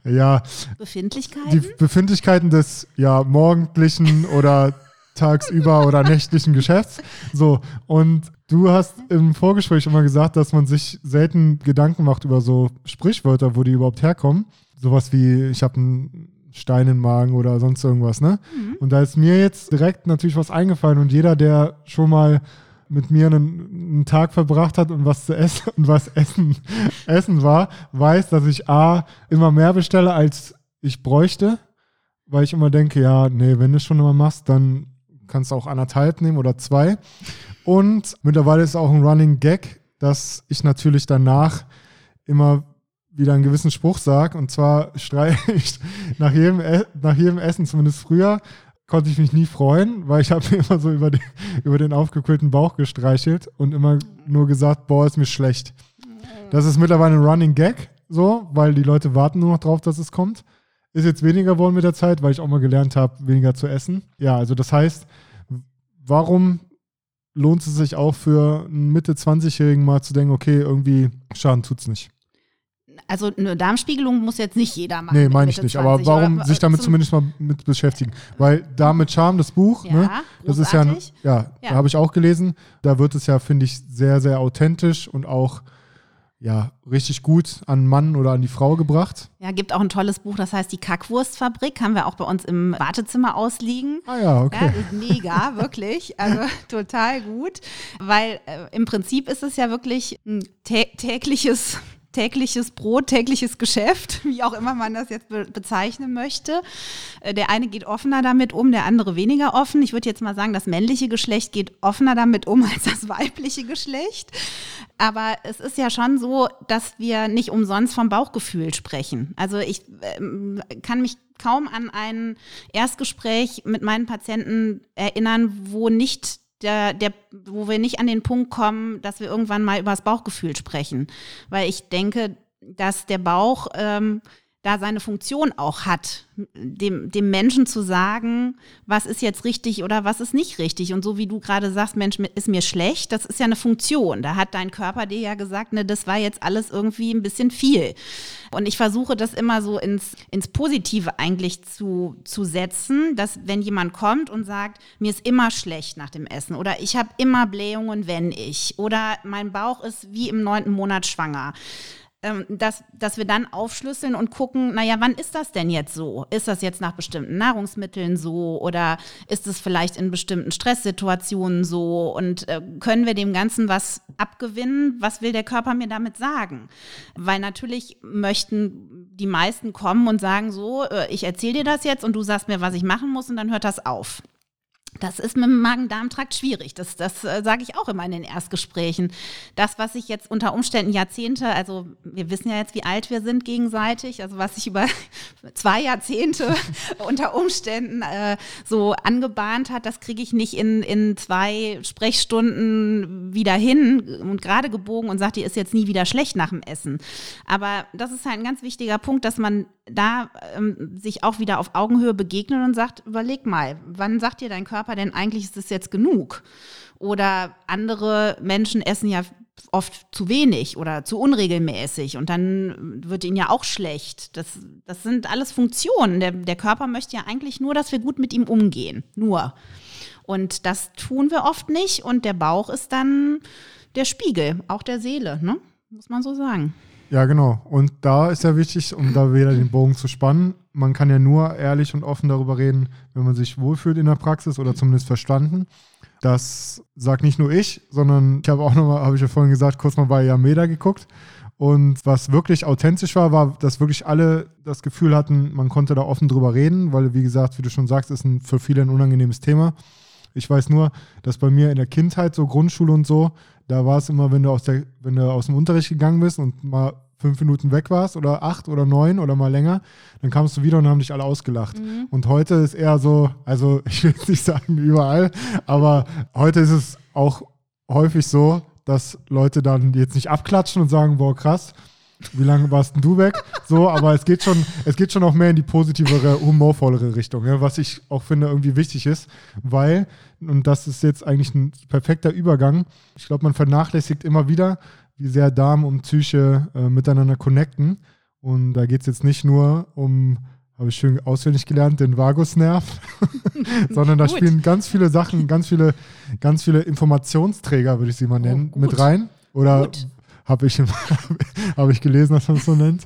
ja. Befindlichkeiten? Die Befindlichkeiten des, ja, morgendlichen oder tagsüber oder nächtlichen Geschäfts. So, und du hast im Vorgespräch immer gesagt, dass man sich selten Gedanken macht über so Sprichwörter, wo die überhaupt herkommen. Sowas wie, ich habe einen Stein im Magen oder sonst irgendwas, ne? Mhm. Und da ist mir jetzt direkt natürlich was eingefallen und jeder, der schon mal mit mir einen, einen, Tag verbracht hat und was zu essen und was essen, essen war, weiß, dass ich A immer mehr bestelle, als ich bräuchte, weil ich immer denke, ja, nee, wenn du es schon immer machst, dann kannst auch anderthalb nehmen oder zwei. Und mittlerweile ist auch ein Running Gag, dass ich natürlich danach immer wieder einen gewissen Spruch sage. Und zwar streiche ich nach jedem, nach jedem Essen, zumindest früher, konnte ich mich nie freuen, weil ich habe mir immer so über den, über den aufgekühlten Bauch gestreichelt und immer nur gesagt, boah, ist mir schlecht. Das ist mittlerweile ein Running Gag, so, weil die Leute warten nur noch drauf, dass es kommt. Ist jetzt weniger geworden mit der Zeit, weil ich auch mal gelernt habe, weniger zu essen. Ja, also das heißt, warum lohnt es sich auch für einen Mitte 20-Jährigen mal zu denken, okay, irgendwie Schaden tut es nicht? also eine Darmspiegelung muss jetzt nicht jeder machen. Nee, meine ich nicht. 20, aber warum sich damit zumindest mal mit beschäftigen? Weil Darm mit Charme, das Buch, ja, ne, das ist ja, ja, ja. da habe ich auch gelesen. Da wird es ja, finde ich, sehr, sehr authentisch und auch ja, richtig gut an Mann oder an die Frau gebracht. Ja, gibt auch ein tolles Buch, das heißt Die Kackwurstfabrik, haben wir auch bei uns im Wartezimmer ausliegen. Ah ja, okay. Ja, mega, wirklich, also total gut, weil äh, im Prinzip ist es ja wirklich ein tägliches tägliches Brot, tägliches Geschäft, wie auch immer man das jetzt be bezeichnen möchte. Äh, der eine geht offener damit um, der andere weniger offen. Ich würde jetzt mal sagen, das männliche Geschlecht geht offener damit um als das weibliche Geschlecht. Aber es ist ja schon so, dass wir nicht umsonst vom Bauchgefühl sprechen. Also ich äh, kann mich kaum an ein Erstgespräch mit meinen Patienten erinnern, wo nicht der, der, wo wir nicht an den Punkt kommen, dass wir irgendwann mal über das Bauchgefühl sprechen. Weil ich denke, dass der Bauch ähm, da seine Funktion auch hat, dem, dem Menschen zu sagen, was ist jetzt richtig oder was ist nicht richtig. Und so wie du gerade sagst, Mensch, ist mir schlecht, das ist ja eine Funktion. Da hat dein Körper dir ja gesagt, ne, das war jetzt alles irgendwie ein bisschen viel. Und ich versuche das immer so ins, ins Positive eigentlich zu, zu setzen, dass wenn jemand kommt und sagt, mir ist immer schlecht nach dem Essen oder ich habe immer Blähungen, wenn ich oder mein Bauch ist wie im neunten Monat schwanger dass, dass wir dann aufschlüsseln und gucken, naja, wann ist das denn jetzt so? Ist das jetzt nach bestimmten Nahrungsmitteln so oder ist es vielleicht in bestimmten Stresssituationen so? Und äh, können wir dem Ganzen was abgewinnen? Was will der Körper mir damit sagen? Weil natürlich möchten die meisten kommen und sagen so, äh, ich erzähle dir das jetzt und du sagst mir, was ich machen muss und dann hört das auf. Das ist mit dem Magen-Darm-Trakt schwierig. Das, das äh, sage ich auch immer in den Erstgesprächen. Das, was ich jetzt unter Umständen Jahrzehnte, also wir wissen ja jetzt, wie alt wir sind gegenseitig, also was sich über zwei Jahrzehnte unter Umständen äh, so angebahnt hat, das kriege ich nicht in, in zwei Sprechstunden wieder hin und gerade gebogen und sagt, die ist jetzt nie wieder schlecht nach dem Essen. Aber das ist halt ein ganz wichtiger Punkt, dass man da ähm, sich auch wieder auf Augenhöhe begegnet und sagt, überleg mal, wann sagt dir dein Körper denn eigentlich, ist es jetzt genug? Oder andere Menschen essen ja oft zu wenig oder zu unregelmäßig und dann wird ihnen ja auch schlecht. Das, das sind alles Funktionen. Der, der Körper möchte ja eigentlich nur, dass wir gut mit ihm umgehen. Nur. Und das tun wir oft nicht und der Bauch ist dann der Spiegel, auch der Seele, ne? muss man so sagen. Ja, genau. Und da ist ja wichtig, um da wieder den Bogen zu spannen, man kann ja nur ehrlich und offen darüber reden, wenn man sich wohlfühlt in der Praxis oder zumindest verstanden. Das sagt nicht nur ich, sondern ich habe auch nochmal, habe ich ja vorhin gesagt, kurz mal bei Yameda geguckt. Und was wirklich authentisch war, war, dass wirklich alle das Gefühl hatten, man konnte da offen drüber reden, weil, wie gesagt, wie du schon sagst, ist ein, für viele ein unangenehmes Thema. Ich weiß nur, dass bei mir in der Kindheit, so Grundschule und so, da war es immer, wenn du aus der, wenn du aus dem Unterricht gegangen bist und mal fünf Minuten weg warst oder acht oder neun oder mal länger, dann kamst du wieder und haben dich alle ausgelacht. Mhm. Und heute ist eher so, also ich will jetzt nicht sagen überall, aber heute ist es auch häufig so, dass Leute dann jetzt nicht abklatschen und sagen, boah, krass, wie lange warst denn du weg? So, aber es geht schon, es geht schon auch mehr in die positivere, humorvollere Richtung, ja, was ich auch finde irgendwie wichtig ist, weil, und das ist jetzt eigentlich ein perfekter Übergang, ich glaube, man vernachlässigt immer wieder, wie sehr Darm und Psyche äh, miteinander connecten. Und da geht es jetzt nicht nur um, habe ich schön auswendig gelernt, den Vagusnerv, sondern da spielen ganz viele Sachen, ganz viele, ganz viele Informationsträger, würde ich sie mal oh, nennen, oh, mit rein. Oder habe ich, hab ich gelesen, dass man es so nennt.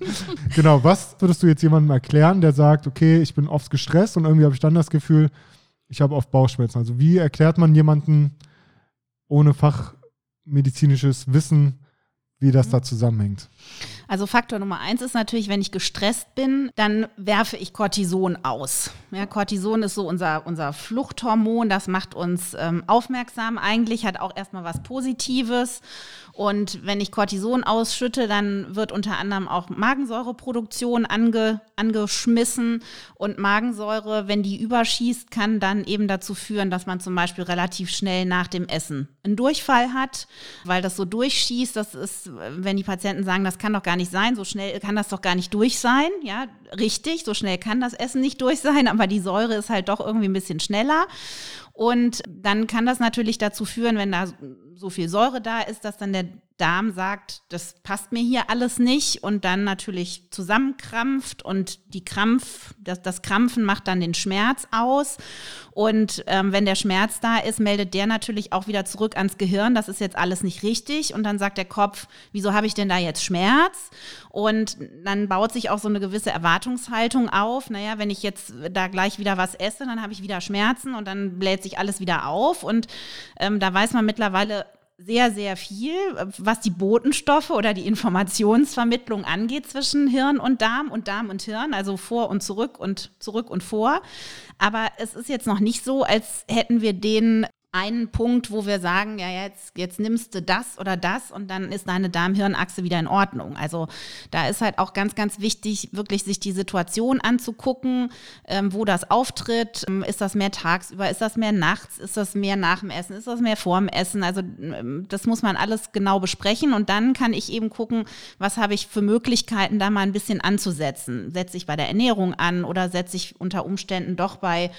genau, was würdest du jetzt jemandem erklären, der sagt, okay, ich bin oft gestresst und irgendwie habe ich dann das Gefühl, ich habe oft Bauchschmerzen. Also wie erklärt man jemanden ohne fachmedizinisches Wissen, wie das da zusammenhängt? Also Faktor Nummer eins ist natürlich, wenn ich gestresst bin, dann werfe ich Cortison aus. Ja, Cortison ist so unser, unser Fluchthormon, das macht uns ähm, aufmerksam eigentlich, hat auch erstmal was Positives. Und wenn ich Cortison ausschütte, dann wird unter anderem auch Magensäureproduktion ange, angeschmissen. Und Magensäure, wenn die überschießt, kann dann eben dazu führen, dass man zum Beispiel relativ schnell nach dem Essen einen Durchfall hat, weil das so durchschießt. Das ist, wenn die Patienten sagen, das kann doch gar nicht sein, so schnell kann das doch gar nicht durch sein. Ja, richtig, so schnell kann das Essen nicht durch sein, aber die Säure ist halt doch irgendwie ein bisschen schneller. Und dann kann das natürlich dazu führen, wenn da so viel Säure da ist, dass dann der Darm sagt, das passt mir hier alles nicht und dann natürlich zusammenkrampft und die Krampf, das, das Krampfen macht dann den Schmerz aus. Und ähm, wenn der Schmerz da ist, meldet der natürlich auch wieder zurück ans Gehirn, das ist jetzt alles nicht richtig. Und dann sagt der Kopf, wieso habe ich denn da jetzt Schmerz? Und dann baut sich auch so eine gewisse Erwartungshaltung auf. Naja, wenn ich jetzt da gleich wieder was esse, dann habe ich wieder Schmerzen und dann bläht sich alles wieder auf. Und ähm, da weiß man mittlerweile sehr, sehr viel, was die Botenstoffe oder die Informationsvermittlung angeht zwischen Hirn und Darm und Darm und Hirn, also vor und zurück und zurück und vor. Aber es ist jetzt noch nicht so, als hätten wir den einen Punkt, wo wir sagen, ja, jetzt, jetzt nimmst du das oder das und dann ist deine Darm-Hirn-Achse wieder in Ordnung. Also da ist halt auch ganz, ganz wichtig, wirklich sich die Situation anzugucken, ähm, wo das auftritt. Ähm, ist das mehr tagsüber? Ist das mehr nachts? Ist das mehr nach dem Essen? Ist das mehr vor dem Essen? Also ähm, das muss man alles genau besprechen und dann kann ich eben gucken, was habe ich für Möglichkeiten, da mal ein bisschen anzusetzen. Setze ich bei der Ernährung an oder setze ich unter Umständen doch bei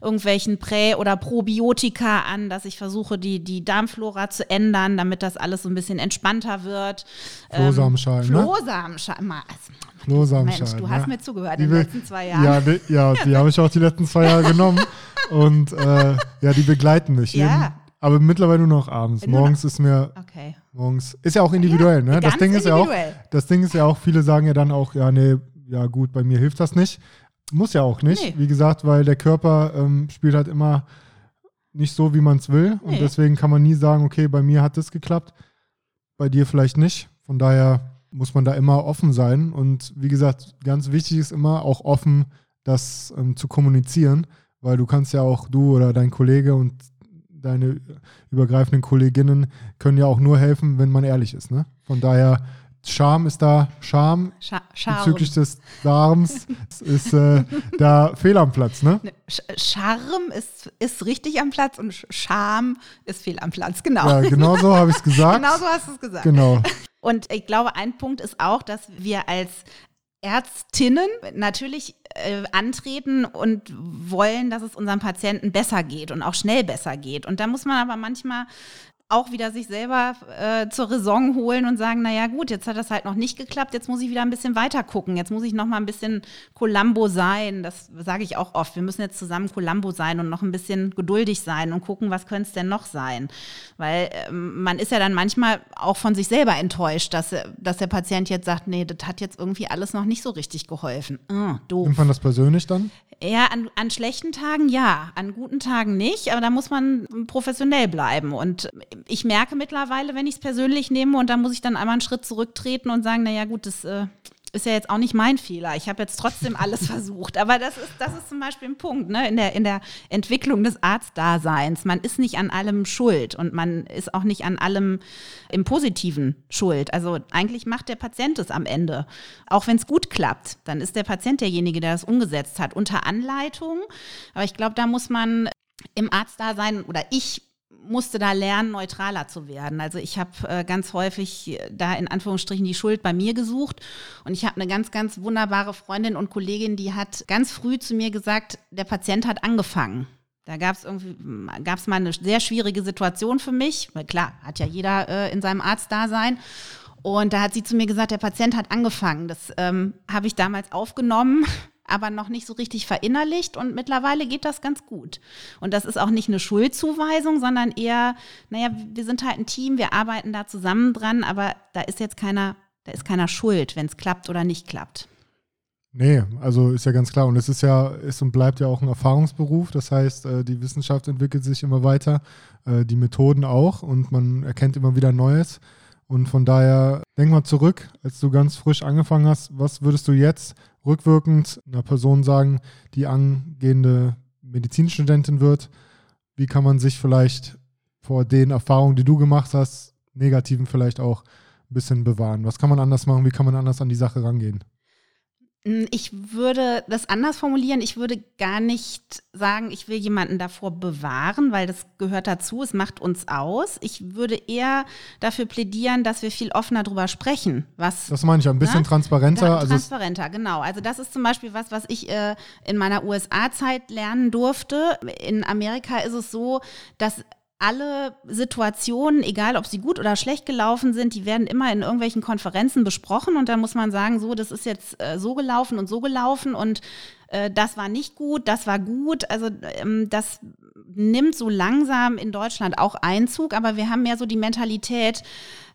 irgendwelchen Prä- oder Probiotika an? An, dass ich versuche, die, die Darmflora zu ändern, damit das alles so ein bisschen entspannter wird. Flohsamenschalen, ähm, Flohsamenschalen, ne? Flohsamenschalen. Mensch, du hast mir zugehört die in den letzten zwei Jahren. Ja, die, ja, die habe ich auch die letzten zwei Jahre genommen. Und äh, ja, die begleiten mich. Ja. Jeden, aber mittlerweile nur noch abends. Nur morgens noch? ist mir. Okay. Morgens. Ist ja auch individuell, ja, ne? Das Ding ist ja auch. Das Ding ist ja auch, viele sagen ja dann auch, ja, nee, ja gut, bei mir hilft das nicht. Muss ja auch nicht. Nee. Wie gesagt, weil der Körper ähm, spielt halt immer nicht so, wie man es will. Und nee. deswegen kann man nie sagen, okay, bei mir hat es geklappt, bei dir vielleicht nicht. Von daher muss man da immer offen sein. Und wie gesagt, ganz wichtig ist immer auch offen, das ähm, zu kommunizieren, weil du kannst ja auch, du oder dein Kollege und deine übergreifenden Kolleginnen können ja auch nur helfen, wenn man ehrlich ist. Ne? Von daher Charme ist da, Charme Scha bezüglich des Darms ist äh, da fehl am Platz, ne? ne Charme ist, ist richtig am Platz und Scham ist fehl am Platz, genau. Ja, genau so habe ich es gesagt. genau so hast du es gesagt. Genau. Und ich glaube, ein Punkt ist auch, dass wir als Ärztinnen natürlich äh, antreten und wollen, dass es unseren Patienten besser geht und auch schnell besser geht. Und da muss man aber manchmal auch wieder sich selber äh, zur Raison holen und sagen, naja gut, jetzt hat das halt noch nicht geklappt, jetzt muss ich wieder ein bisschen weiter gucken, jetzt muss ich noch mal ein bisschen Columbo sein, das sage ich auch oft, wir müssen jetzt zusammen Columbo sein und noch ein bisschen geduldig sein und gucken, was könnte es denn noch sein, weil äh, man ist ja dann manchmal auch von sich selber enttäuscht, dass, dass der Patient jetzt sagt, nee, das hat jetzt irgendwie alles noch nicht so richtig geholfen. Oh, doof. Nimmt man das persönlich dann? Ja, an, an schlechten Tagen ja, an guten Tagen nicht, aber da muss man professionell bleiben und ich merke mittlerweile, wenn ich es persönlich nehme und da muss ich dann einmal einen Schritt zurücktreten und sagen, naja gut, das äh, ist ja jetzt auch nicht mein Fehler. Ich habe jetzt trotzdem alles versucht. Aber das ist, das ist zum Beispiel ein Punkt ne? in, der, in der Entwicklung des Arztdaseins. Man ist nicht an allem schuld und man ist auch nicht an allem im Positiven schuld. Also eigentlich macht der Patient es am Ende. Auch wenn es gut klappt, dann ist der Patient derjenige, der das umgesetzt hat, unter Anleitung. Aber ich glaube, da muss man im Arztdasein oder ich musste da lernen, neutraler zu werden. Also ich habe äh, ganz häufig da in Anführungsstrichen die Schuld bei mir gesucht. Und ich habe eine ganz, ganz wunderbare Freundin und Kollegin, die hat ganz früh zu mir gesagt, der Patient hat angefangen. Da gab es irgendwie, gab es mal eine sehr schwierige Situation für mich. Weil klar, hat ja jeder äh, in seinem Arztdasein. Und da hat sie zu mir gesagt, der Patient hat angefangen. Das ähm, habe ich damals aufgenommen aber noch nicht so richtig verinnerlicht und mittlerweile geht das ganz gut. Und das ist auch nicht eine Schuldzuweisung, sondern eher, naja, wir sind halt ein Team, wir arbeiten da zusammen dran, aber da ist jetzt keiner, da ist keiner schuld, wenn es klappt oder nicht klappt. Nee, also ist ja ganz klar. Und es ist ja, ist und bleibt ja auch ein Erfahrungsberuf. Das heißt, äh, die Wissenschaft entwickelt sich immer weiter, äh, die Methoden auch und man erkennt immer wieder Neues. Und von daher, denk mal zurück, als du ganz frisch angefangen hast, was würdest du jetzt rückwirkend einer Person sagen, die angehende Medizinstudentin wird? Wie kann man sich vielleicht vor den Erfahrungen, die du gemacht hast, negativen vielleicht auch ein bisschen bewahren? Was kann man anders machen? Wie kann man anders an die Sache rangehen? Hm, ich würde das anders formulieren. Ich würde gar nicht sagen, ich will jemanden davor bewahren, weil das gehört dazu. Es macht uns aus. Ich würde eher dafür plädieren, dass wir viel offener darüber sprechen. Was, das meine ich, ein bisschen ne? transparenter. Ja, also transparenter, genau. Also das ist zum Beispiel was, was ich äh, in meiner USA-Zeit lernen durfte. In Amerika ist es so, dass alle Situationen, egal ob sie gut oder schlecht gelaufen sind, die werden immer in irgendwelchen Konferenzen besprochen und da muss man sagen, so, das ist jetzt äh, so gelaufen und so gelaufen und äh, das war nicht gut, das war gut. Also ähm, das nimmt so langsam in Deutschland auch Einzug, aber wir haben mehr so die Mentalität,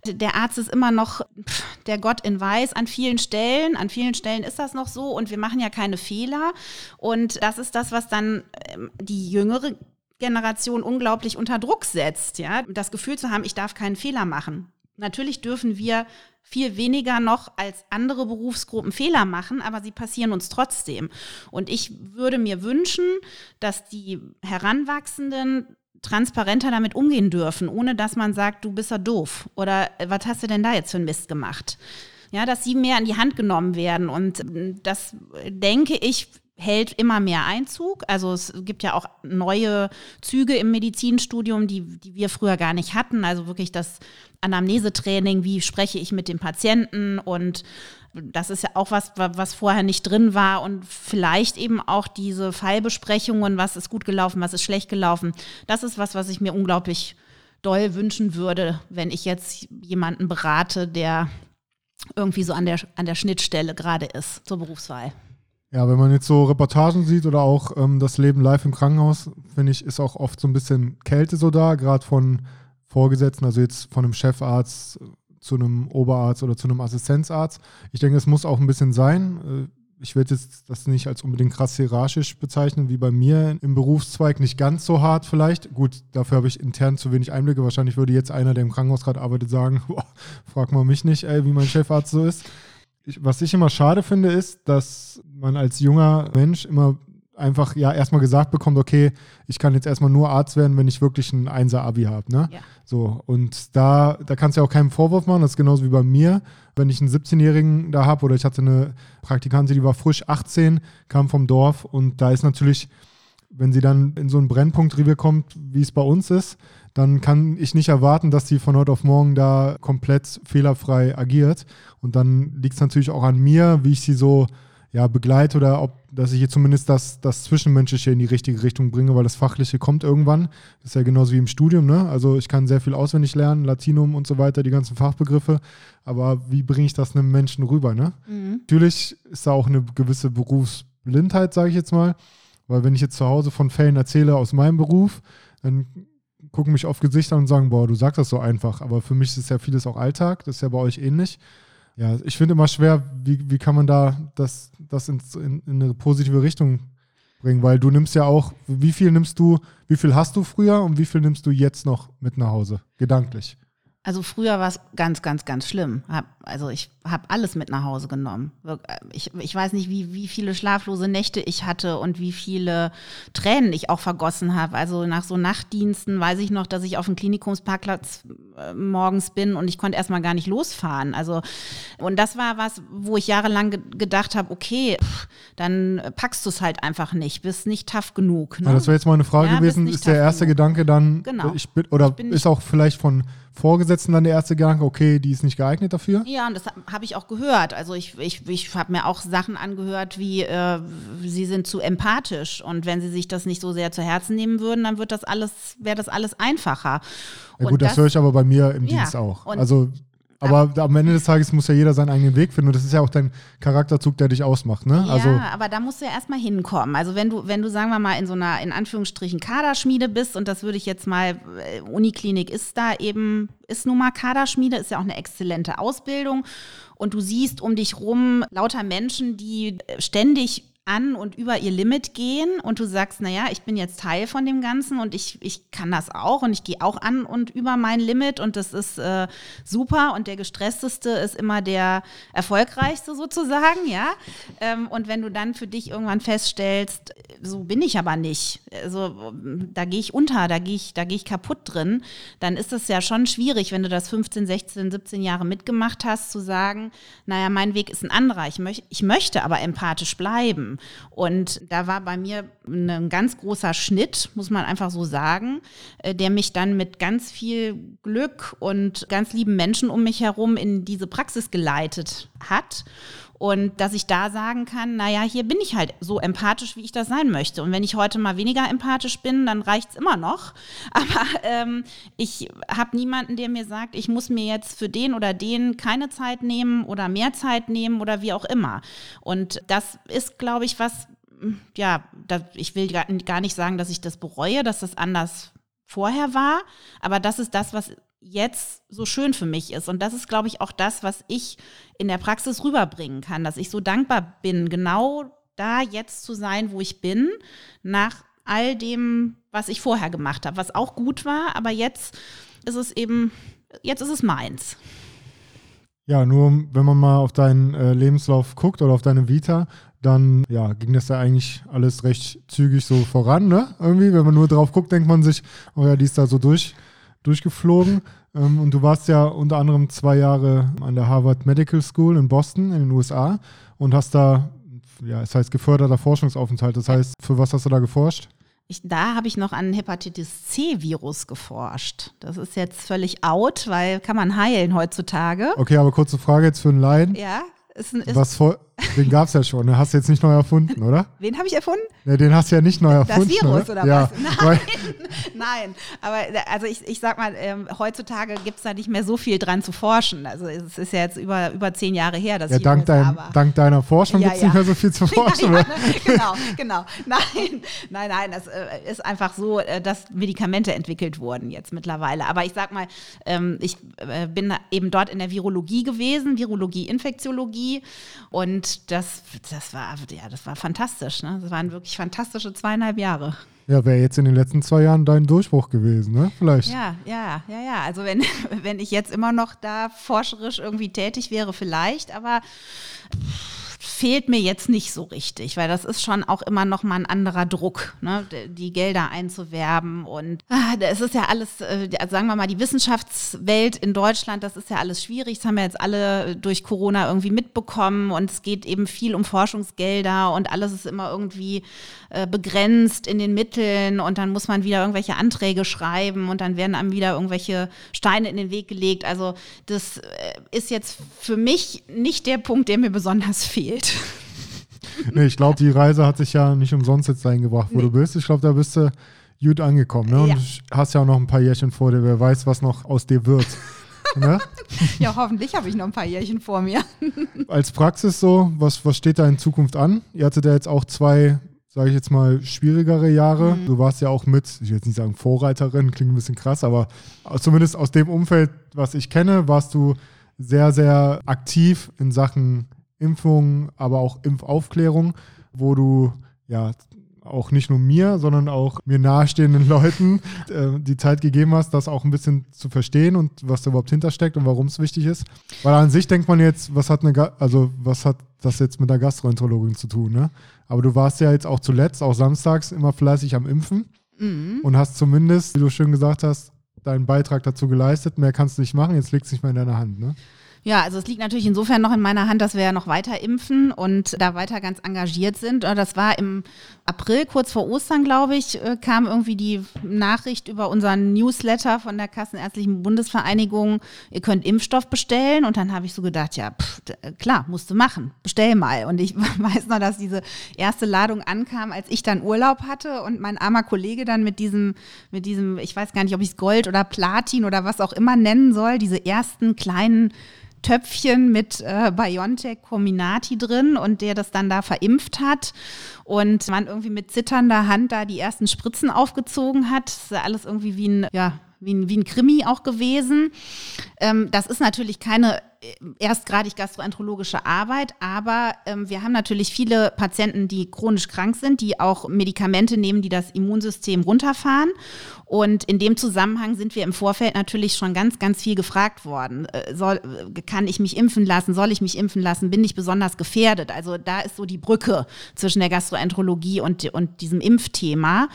der Arzt ist immer noch pff, der Gott in Weiß an vielen Stellen. An vielen Stellen ist das noch so und wir machen ja keine Fehler. Und das ist das, was dann ähm, die jüngere Generation unglaublich unter Druck setzt, ja, das Gefühl zu haben, ich darf keinen Fehler machen. Natürlich dürfen wir viel weniger noch als andere Berufsgruppen Fehler machen, aber sie passieren uns trotzdem. Und ich würde mir wünschen, dass die Heranwachsenden transparenter damit umgehen dürfen, ohne dass man sagt, du bist ja doof oder äh, was hast du denn da jetzt für einen Mist gemacht? Ja, dass sie mehr an die Hand genommen werden. Und äh, das, denke ich, hält immer mehr Einzug. Also es gibt ja auch neue Züge im Medizinstudium, die, die wir früher gar nicht hatten. Also wirklich das Anamnesetraining, wie spreche ich mit dem Patienten und das ist ja auch was, was vorher nicht drin war und vielleicht eben auch diese Fallbesprechungen, was ist gut gelaufen, was ist schlecht gelaufen. Das ist was, was ich mir unglaublich doll wünschen würde, wenn ich jetzt jemanden berate, der irgendwie so an der, an der Schnittstelle gerade ist zur Berufswahl. Ja, wenn man jetzt so Reportagen sieht oder auch ähm, das Leben live im Krankenhaus, finde ich, ist auch oft so ein bisschen Kälte so da, gerade von Vorgesetzten, also jetzt von einem Chefarzt zu einem Oberarzt oder zu einem Assistenzarzt. Ich denke, es muss auch ein bisschen sein. Äh, ich würde jetzt das nicht als unbedingt krass hierarchisch bezeichnen, wie bei mir im Berufszweig. Nicht ganz so hart vielleicht. Gut, dafür habe ich intern zu wenig Einblicke. Wahrscheinlich würde jetzt einer, der im Krankenhaus gerade arbeitet, sagen, boah, frag mal mich nicht, ey, wie mein Chefarzt so ist ich, was ich immer schade finde, ist, dass man als junger Mensch immer einfach ja erstmal gesagt bekommt, okay, ich kann jetzt erstmal nur Arzt werden, wenn ich wirklich ein Einser-Abi habe. Ne? Ja. So, und da, da kannst du ja auch keinen Vorwurf machen, das ist genauso wie bei mir. Wenn ich einen 17-Jährigen da habe oder ich hatte eine Praktikantin, die war frisch 18, kam vom Dorf und da ist natürlich, wenn sie dann in so einen Brennpunktrevier kommt, wie es bei uns ist, dann kann ich nicht erwarten, dass sie von heute auf morgen da komplett fehlerfrei agiert. Und dann liegt es natürlich auch an mir, wie ich sie so ja, begleite oder ob, dass ich hier zumindest das, das Zwischenmenschliche in die richtige Richtung bringe, weil das Fachliche kommt irgendwann. Das ist ja genauso wie im Studium, ne? Also ich kann sehr viel auswendig lernen, Latinum und so weiter, die ganzen Fachbegriffe. Aber wie bringe ich das einem Menschen rüber, ne? Mhm. Natürlich ist da auch eine gewisse Berufsblindheit, sage ich jetzt mal. Weil wenn ich jetzt zu Hause von Fällen erzähle aus meinem Beruf, dann gucken mich auf Gesichter und sagen, boah, du sagst das so einfach. Aber für mich ist ja vieles auch Alltag. Das ist ja bei euch ähnlich. Ja, ich finde immer schwer, wie, wie kann man da das, das in, in, in eine positive Richtung bringen? Weil du nimmst ja auch, wie viel nimmst du, wie viel hast du früher und wie viel nimmst du jetzt noch mit nach Hause, gedanklich? Also früher war es ganz, ganz, ganz schlimm. Hab, also ich habe alles mit nach Hause genommen. Ich, ich weiß nicht, wie, wie viele schlaflose Nächte ich hatte und wie viele Tränen ich auch vergossen habe. Also nach so Nachtdiensten weiß ich noch, dass ich auf dem Klinikumsparkplatz äh, morgens bin und ich konnte erstmal gar nicht losfahren. Also und das war was, wo ich jahrelang ge gedacht habe, okay, pff, dann packst du es halt einfach nicht, bist nicht tough genug. Ne? Ja, das wäre jetzt mal eine Frage ja, gewesen. Ist der erste genug. Gedanke dann, genau. ich bin, oder ich ist auch vielleicht von Vorgesetzten dann der erste Gedanke, okay, die ist nicht geeignet dafür? Ja, und das habe ich auch gehört. Also ich, ich, ich habe mir auch Sachen angehört, wie äh, sie sind zu empathisch und wenn sie sich das nicht so sehr zu Herzen nehmen würden, dann wird das alles, wäre das alles einfacher. Ja gut, das, das höre ich aber bei mir im ja, Dienst auch. Also aber am Ende des Tages muss ja jeder seinen eigenen Weg finden und das ist ja auch dein Charakterzug, der dich ausmacht, ne? Ja, also, aber da musst du ja erstmal hinkommen. Also wenn du, wenn du, sagen wir mal, in so einer, in Anführungsstrichen, Kaderschmiede bist und das würde ich jetzt mal, äh, Uniklinik ist da eben, ist nun mal Kaderschmiede, ist ja auch eine exzellente Ausbildung und du siehst um dich rum lauter Menschen, die ständig an und über ihr Limit gehen und du sagst, naja, ich bin jetzt Teil von dem Ganzen und ich, ich kann das auch und ich gehe auch an und über mein Limit und das ist äh, super und der gestressteste ist immer der erfolgreichste sozusagen, ja. Ähm, und wenn du dann für dich irgendwann feststellst, so bin ich aber nicht, also da gehe ich unter, da gehe ich, da ich kaputt drin, dann ist es ja schon schwierig, wenn du das 15, 16, 17 Jahre mitgemacht hast, zu sagen, naja, mein Weg ist ein anderer, ich, möch, ich möchte aber empathisch bleiben. Und da war bei mir ein ganz großer Schnitt, muss man einfach so sagen, äh, der mich dann mit ganz viel Glück und ganz lieben Menschen um mich herum in diese Praxis geleitet hat. Und dass ich da sagen kann, naja, hier bin ich halt so empathisch, wie ich das sein möchte. Und wenn ich heute mal weniger empathisch bin, dann reicht es immer noch. Aber ähm, ich habe niemanden, der mir sagt, ich muss mir jetzt für den oder den keine Zeit nehmen oder mehr Zeit nehmen oder wie auch immer. Und das ist, glaube ich, was, ja, ich will gar nicht sagen, dass ich das bereue, dass das anders vorher war, aber das ist das, was jetzt so schön für mich ist. Und das ist, glaube ich, auch das, was ich in der Praxis rüberbringen kann, dass ich so dankbar bin, genau da jetzt zu sein, wo ich bin, nach all dem, was ich vorher gemacht habe, was auch gut war, aber jetzt ist es eben, jetzt ist es meins. Ja, nur wenn man mal auf deinen äh, Lebenslauf guckt oder auf deine Vita, dann ja, ging das ja eigentlich alles recht zügig so voran, ne? Irgendwie, wenn man nur drauf guckt, denkt man sich, oh ja, die ist da so durch durchgeflogen. Ähm, und du warst ja unter anderem zwei Jahre an der Harvard Medical School in Boston in den USA und hast da, ja, es heißt geförderter Forschungsaufenthalt. Das heißt, für was hast du da geforscht? Ich, da habe ich noch an Hepatitis C-Virus geforscht. Das ist jetzt völlig out, weil kann man heilen heutzutage. Okay, aber kurze Frage jetzt für einen Laien. Ja. Ist, ist was den gab es ja schon, den hast du jetzt nicht neu erfunden, oder? Wen habe ich erfunden? Ja, den hast du ja nicht neu erfunden. Das Virus oder, oder ja. was? Nein, nein. Aber also ich, ich sag mal, ähm, heutzutage gibt es da nicht mehr so viel dran zu forschen. Also es ist ja jetzt über, über zehn Jahre her, dass ja, Virus, dank, dein, dank deiner Forschung ja, gibt es nicht mehr so viel zu forschen. ja, genau, genau. Nein, nein, nein. Das äh, ist einfach so, äh, dass Medikamente entwickelt wurden jetzt mittlerweile. Aber ich sag mal, ähm, ich äh, bin eben dort in der Virologie gewesen, Virologie, Infektiologie. Und das das war, ja, das war fantastisch. Ne? Das waren wirklich fantastische zweieinhalb Jahre. Ja, wäre jetzt in den letzten zwei Jahren dein Durchbruch gewesen, ne? Vielleicht. Ja, ja, ja, ja. Also wenn, wenn ich jetzt immer noch da forscherisch irgendwie tätig wäre, vielleicht, aber fehlt mir jetzt nicht so richtig, weil das ist schon auch immer noch mal ein anderer Druck, ne? die Gelder einzuwerben und ah, es ist ja alles, äh, sagen wir mal, die Wissenschaftswelt in Deutschland, das ist ja alles schwierig, das haben wir jetzt alle durch Corona irgendwie mitbekommen und es geht eben viel um Forschungsgelder und alles ist immer irgendwie äh, begrenzt in den Mitteln und dann muss man wieder irgendwelche Anträge schreiben und dann werden einem wieder irgendwelche Steine in den Weg gelegt. Also das äh, ist jetzt für mich nicht der Punkt, der mir besonders fehlt. Nee, ich glaube, die Reise hat sich ja nicht umsonst jetzt eingebracht, wo nee. du bist. Ich glaube, da bist du gut angekommen. Ne? Und ja. du hast ja auch noch ein paar Jährchen vor dir. Wer weiß, was noch aus dir wird. ne? Ja, hoffentlich habe ich noch ein paar Jährchen vor mir. Als Praxis so, was, was steht da in Zukunft an? Ihr hattet ja jetzt auch zwei sage ich jetzt mal, schwierigere Jahre. Mhm. Du warst ja auch mit, ich will jetzt nicht sagen Vorreiterin, klingt ein bisschen krass, aber zumindest aus dem Umfeld, was ich kenne, warst du sehr, sehr aktiv in Sachen Impfung, aber auch Impfaufklärung, wo du ja auch nicht nur mir, sondern auch mir nahestehenden Leuten äh, die Zeit gegeben hast, das auch ein bisschen zu verstehen und was da überhaupt hintersteckt und warum es wichtig ist. Weil an sich denkt man jetzt, was hat eine, also was hat das jetzt mit der Gastroenterologin zu tun, ne? Aber du warst ja jetzt auch zuletzt, auch samstags, immer fleißig am Impfen mhm. und hast zumindest, wie du schön gesagt hast, deinen Beitrag dazu geleistet. Mehr kannst du nicht machen, jetzt liegt es nicht mehr in deiner Hand, ne? Ja, also es liegt natürlich insofern noch in meiner Hand, dass wir ja noch weiter impfen und da weiter ganz engagiert sind. Das war im April, kurz vor Ostern, glaube ich, äh, kam irgendwie die Nachricht über unseren Newsletter von der Kassenärztlichen Bundesvereinigung, ihr könnt Impfstoff bestellen. Und dann habe ich so gedacht, ja, pff, klar, musst du machen, bestell mal. Und ich weiß noch, dass diese erste Ladung ankam, als ich dann Urlaub hatte und mein armer Kollege dann mit diesem, mit diesem, ich weiß gar nicht, ob ich es Gold oder Platin oder was auch immer nennen soll, diese ersten kleinen Töpfchen mit äh, BioNTech Cominati drin und der das dann da verimpft hat und man irgendwie mit zitternder Hand da die ersten Spritzen aufgezogen hat. Das ist alles irgendwie wie ein, ja, wie ein, wie ein Krimi auch gewesen. Ähm, das ist natürlich keine erstgradig gastroenterologische Arbeit, aber ähm, wir haben natürlich viele Patienten, die chronisch krank sind, die auch Medikamente nehmen, die das Immunsystem runterfahren. Und in dem Zusammenhang sind wir im Vorfeld natürlich schon ganz, ganz viel gefragt worden. Äh, soll, kann ich mich impfen lassen? Soll ich mich impfen lassen? Bin ich besonders gefährdet? Also da ist so die Brücke zwischen der Gastroenterologie und, und diesem Impfthema.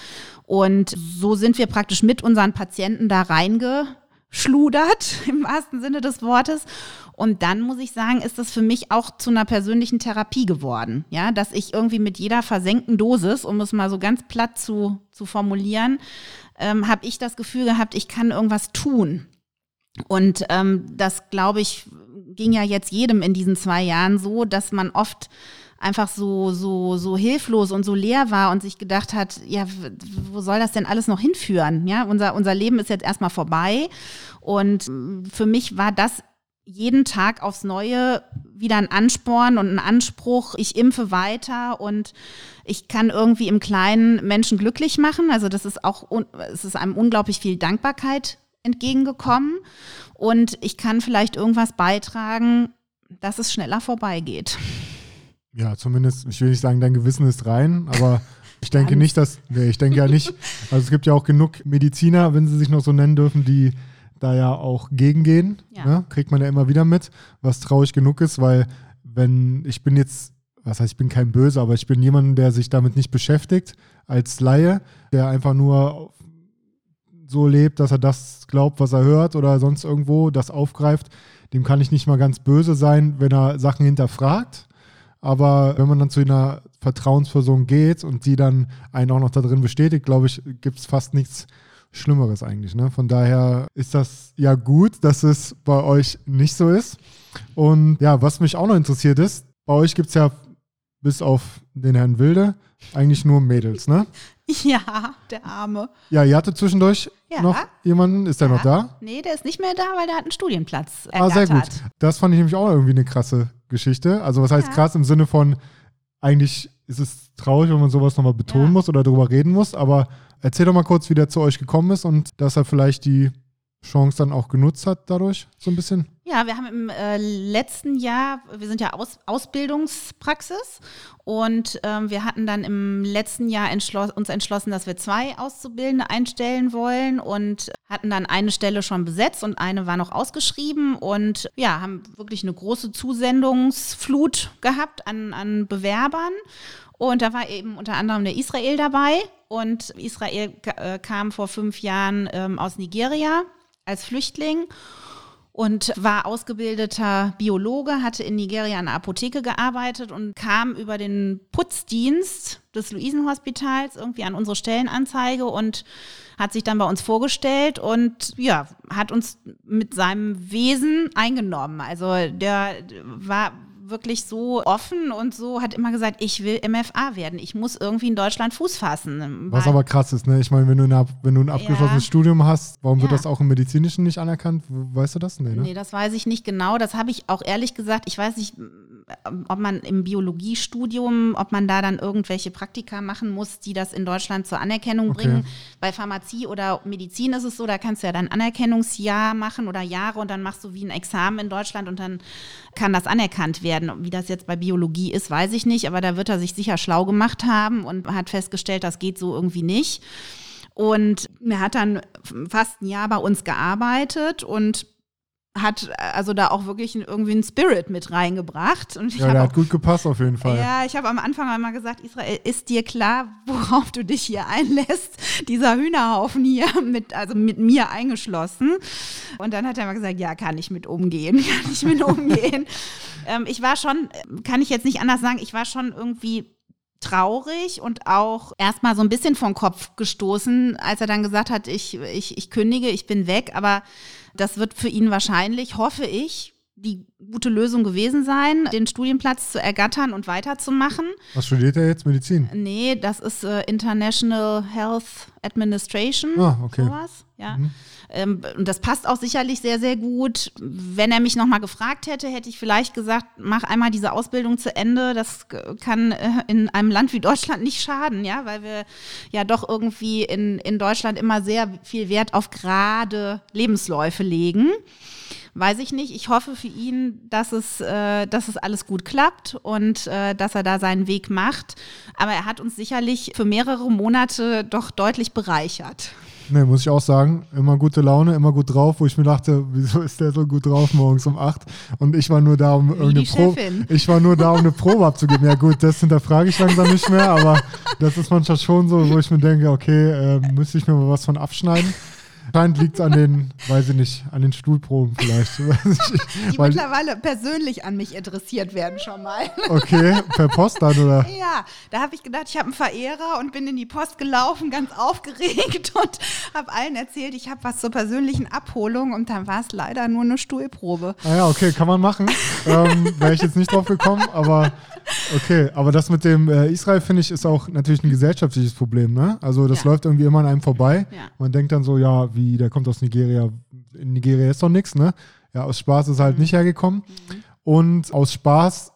Und so sind wir praktisch mit unseren Patienten da reingeschludert, im wahrsten Sinne des Wortes. Und dann muss ich sagen, ist das für mich auch zu einer persönlichen Therapie geworden. Ja, dass ich irgendwie mit jeder versenkten Dosis, um es mal so ganz platt zu, zu formulieren, ähm, habe ich das Gefühl gehabt, ich kann irgendwas tun. Und ähm, das, glaube ich, ging ja jetzt jedem in diesen zwei Jahren so, dass man oft einfach so, so, so hilflos und so leer war und sich gedacht hat, ja, wo soll das denn alles noch hinführen? Ja, unser, unser Leben ist jetzt erstmal vorbei. Und für mich war das jeden Tag aufs Neue wieder ein Ansporn und ein Anspruch. Ich impfe weiter und ich kann irgendwie im Kleinen Menschen glücklich machen. Also das ist auch, es ist einem unglaublich viel Dankbarkeit entgegengekommen. Und ich kann vielleicht irgendwas beitragen, dass es schneller vorbeigeht. Ja, zumindest, ich will nicht sagen, dein Gewissen ist rein, aber ich denke nicht, dass, nee, ich denke ja nicht, also es gibt ja auch genug Mediziner, wenn sie sich noch so nennen dürfen, die da ja auch gegengehen. Ja. Ne? Kriegt man ja immer wieder mit, was traurig genug ist, weil wenn, ich bin jetzt, was heißt, ich bin kein Böse, aber ich bin jemand, der sich damit nicht beschäftigt, als Laie, der einfach nur so lebt, dass er das glaubt, was er hört oder sonst irgendwo das aufgreift, dem kann ich nicht mal ganz böse sein, wenn er Sachen hinterfragt. Aber wenn man dann zu einer Vertrauensperson geht und die dann einen auch noch da drin bestätigt, glaube ich, gibt es fast nichts Schlimmeres eigentlich. Ne? Von daher ist das ja gut, dass es bei euch nicht so ist. Und ja, was mich auch noch interessiert ist, bei euch gibt es ja bis auf den Herrn Wilde eigentlich nur Mädels, ne? Ja, der Arme. Ja, ihr hattet zwischendurch ja. noch jemanden. Ist der ja. noch da? Nee, der ist nicht mehr da, weil der hat einen Studienplatz ergattert. Ah, sehr gut. Das fand ich nämlich auch irgendwie eine krasse Geschichte. Also was heißt ja. krass im Sinne von, eigentlich ist es traurig, wenn man sowas nochmal betonen muss oder darüber reden muss, aber erzähl doch mal kurz, wie der zu euch gekommen ist und dass er vielleicht die Chance dann auch genutzt hat dadurch, so ein bisschen? Ja, wir haben im äh, letzten Jahr, wir sind ja Aus, Ausbildungspraxis und ähm, wir hatten dann im letzten Jahr entschloss, uns entschlossen, dass wir zwei Auszubildende einstellen wollen und hatten dann eine Stelle schon besetzt und eine war noch ausgeschrieben und ja, haben wirklich eine große Zusendungsflut gehabt an, an Bewerbern. Und da war eben unter anderem der Israel dabei. Und Israel äh, kam vor fünf Jahren ähm, aus Nigeria als Flüchtling und war ausgebildeter Biologe, hatte in Nigeria an der Apotheke gearbeitet und kam über den Putzdienst des Luisenhospitals irgendwie an unsere Stellenanzeige und hat sich dann bei uns vorgestellt und ja, hat uns mit seinem Wesen eingenommen. Also der war wirklich so offen und so hat immer gesagt, ich will MFA werden. Ich muss irgendwie in Deutschland Fuß fassen. Was aber krass ist, ne? Ich meine, wenn du, eine, wenn du ein abgeschlossenes ja. Studium hast, warum ja. wird das auch im Medizinischen nicht anerkannt? Weißt du das? Nee, ne? nee das weiß ich nicht genau. Das habe ich auch ehrlich gesagt, ich weiß nicht, ob man im Biologiestudium, ob man da dann irgendwelche Praktika machen muss, die das in Deutschland zur Anerkennung okay. bringen. Bei Pharmazie oder Medizin ist es so, da kannst du ja dann Anerkennungsjahr machen oder Jahre und dann machst du wie ein Examen in Deutschland und dann kann das anerkannt werden. Wie das jetzt bei Biologie ist, weiß ich nicht, aber da wird er sich sicher schlau gemacht haben und hat festgestellt, das geht so irgendwie nicht. Und er hat dann fast ein Jahr bei uns gearbeitet und hat also da auch wirklich irgendwie einen Spirit mit reingebracht. Und ja, der hat gut gepasst auf jeden Fall. Ja, ich habe am Anfang einmal gesagt, Israel, ist dir klar, worauf du dich hier einlässt? Dieser Hühnerhaufen hier, mit, also mit mir eingeschlossen. Und dann hat er mal gesagt, ja, kann ich mit umgehen, kann ich mit umgehen. ähm, ich war schon, kann ich jetzt nicht anders sagen, ich war schon irgendwie traurig und auch erstmal so ein bisschen vom Kopf gestoßen, als er dann gesagt hat, ich, ich, ich kündige, ich bin weg. Aber das wird für ihn wahrscheinlich, hoffe ich, die gute Lösung gewesen sein, den Studienplatz zu ergattern und weiterzumachen. Was studiert er jetzt? Medizin? Nee, das ist äh, International Health Administration. Ah, okay. Sowas, ja. Mhm. Ähm, und das passt auch sicherlich sehr, sehr gut. Wenn er mich nochmal gefragt hätte, hätte ich vielleicht gesagt, mach einmal diese Ausbildung zu Ende. Das kann äh, in einem Land wie Deutschland nicht schaden, ja, weil wir ja doch irgendwie in, in Deutschland immer sehr viel Wert auf gerade Lebensläufe legen weiß ich nicht. Ich hoffe für ihn, dass es, äh, dass es alles gut klappt und äh, dass er da seinen Weg macht. Aber er hat uns sicherlich für mehrere Monate doch deutlich bereichert. Nee, muss ich auch sagen. Immer gute Laune, immer gut drauf, wo ich mir dachte, wieso ist der so gut drauf morgens um 8? Und ich war nur da, um irgendeine Probe. Ich war nur da, um eine Probe abzugeben. Ja gut, das hinterfrage ich langsam nicht mehr, aber das ist manchmal schon so, wo ich mir denke, okay, äh, müsste ich mir mal was von abschneiden. Anscheinend liegt es an den, weiß ich nicht, an den Stuhlproben vielleicht. Die Weil, mittlerweile persönlich an mich interessiert werden schon mal. Okay, per Post dann, oder? Ja, da habe ich gedacht, ich habe einen Verehrer und bin in die Post gelaufen, ganz aufgeregt und habe allen erzählt, ich habe was zur persönlichen Abholung und dann war es leider nur eine Stuhlprobe. Ah ja, okay, kann man machen. ähm, Wäre ich jetzt nicht drauf gekommen, aber Okay, aber das mit dem äh, Israel, finde ich, ist auch natürlich ein gesellschaftliches Problem. Ne? Also das ja. läuft irgendwie immer an einem vorbei. Ja. Man denkt dann so, ja, wie, der kommt aus Nigeria. In Nigeria ist doch nichts, ne? Ja, aus Spaß ist er halt mhm. nicht hergekommen. Mhm. Und aus Spaß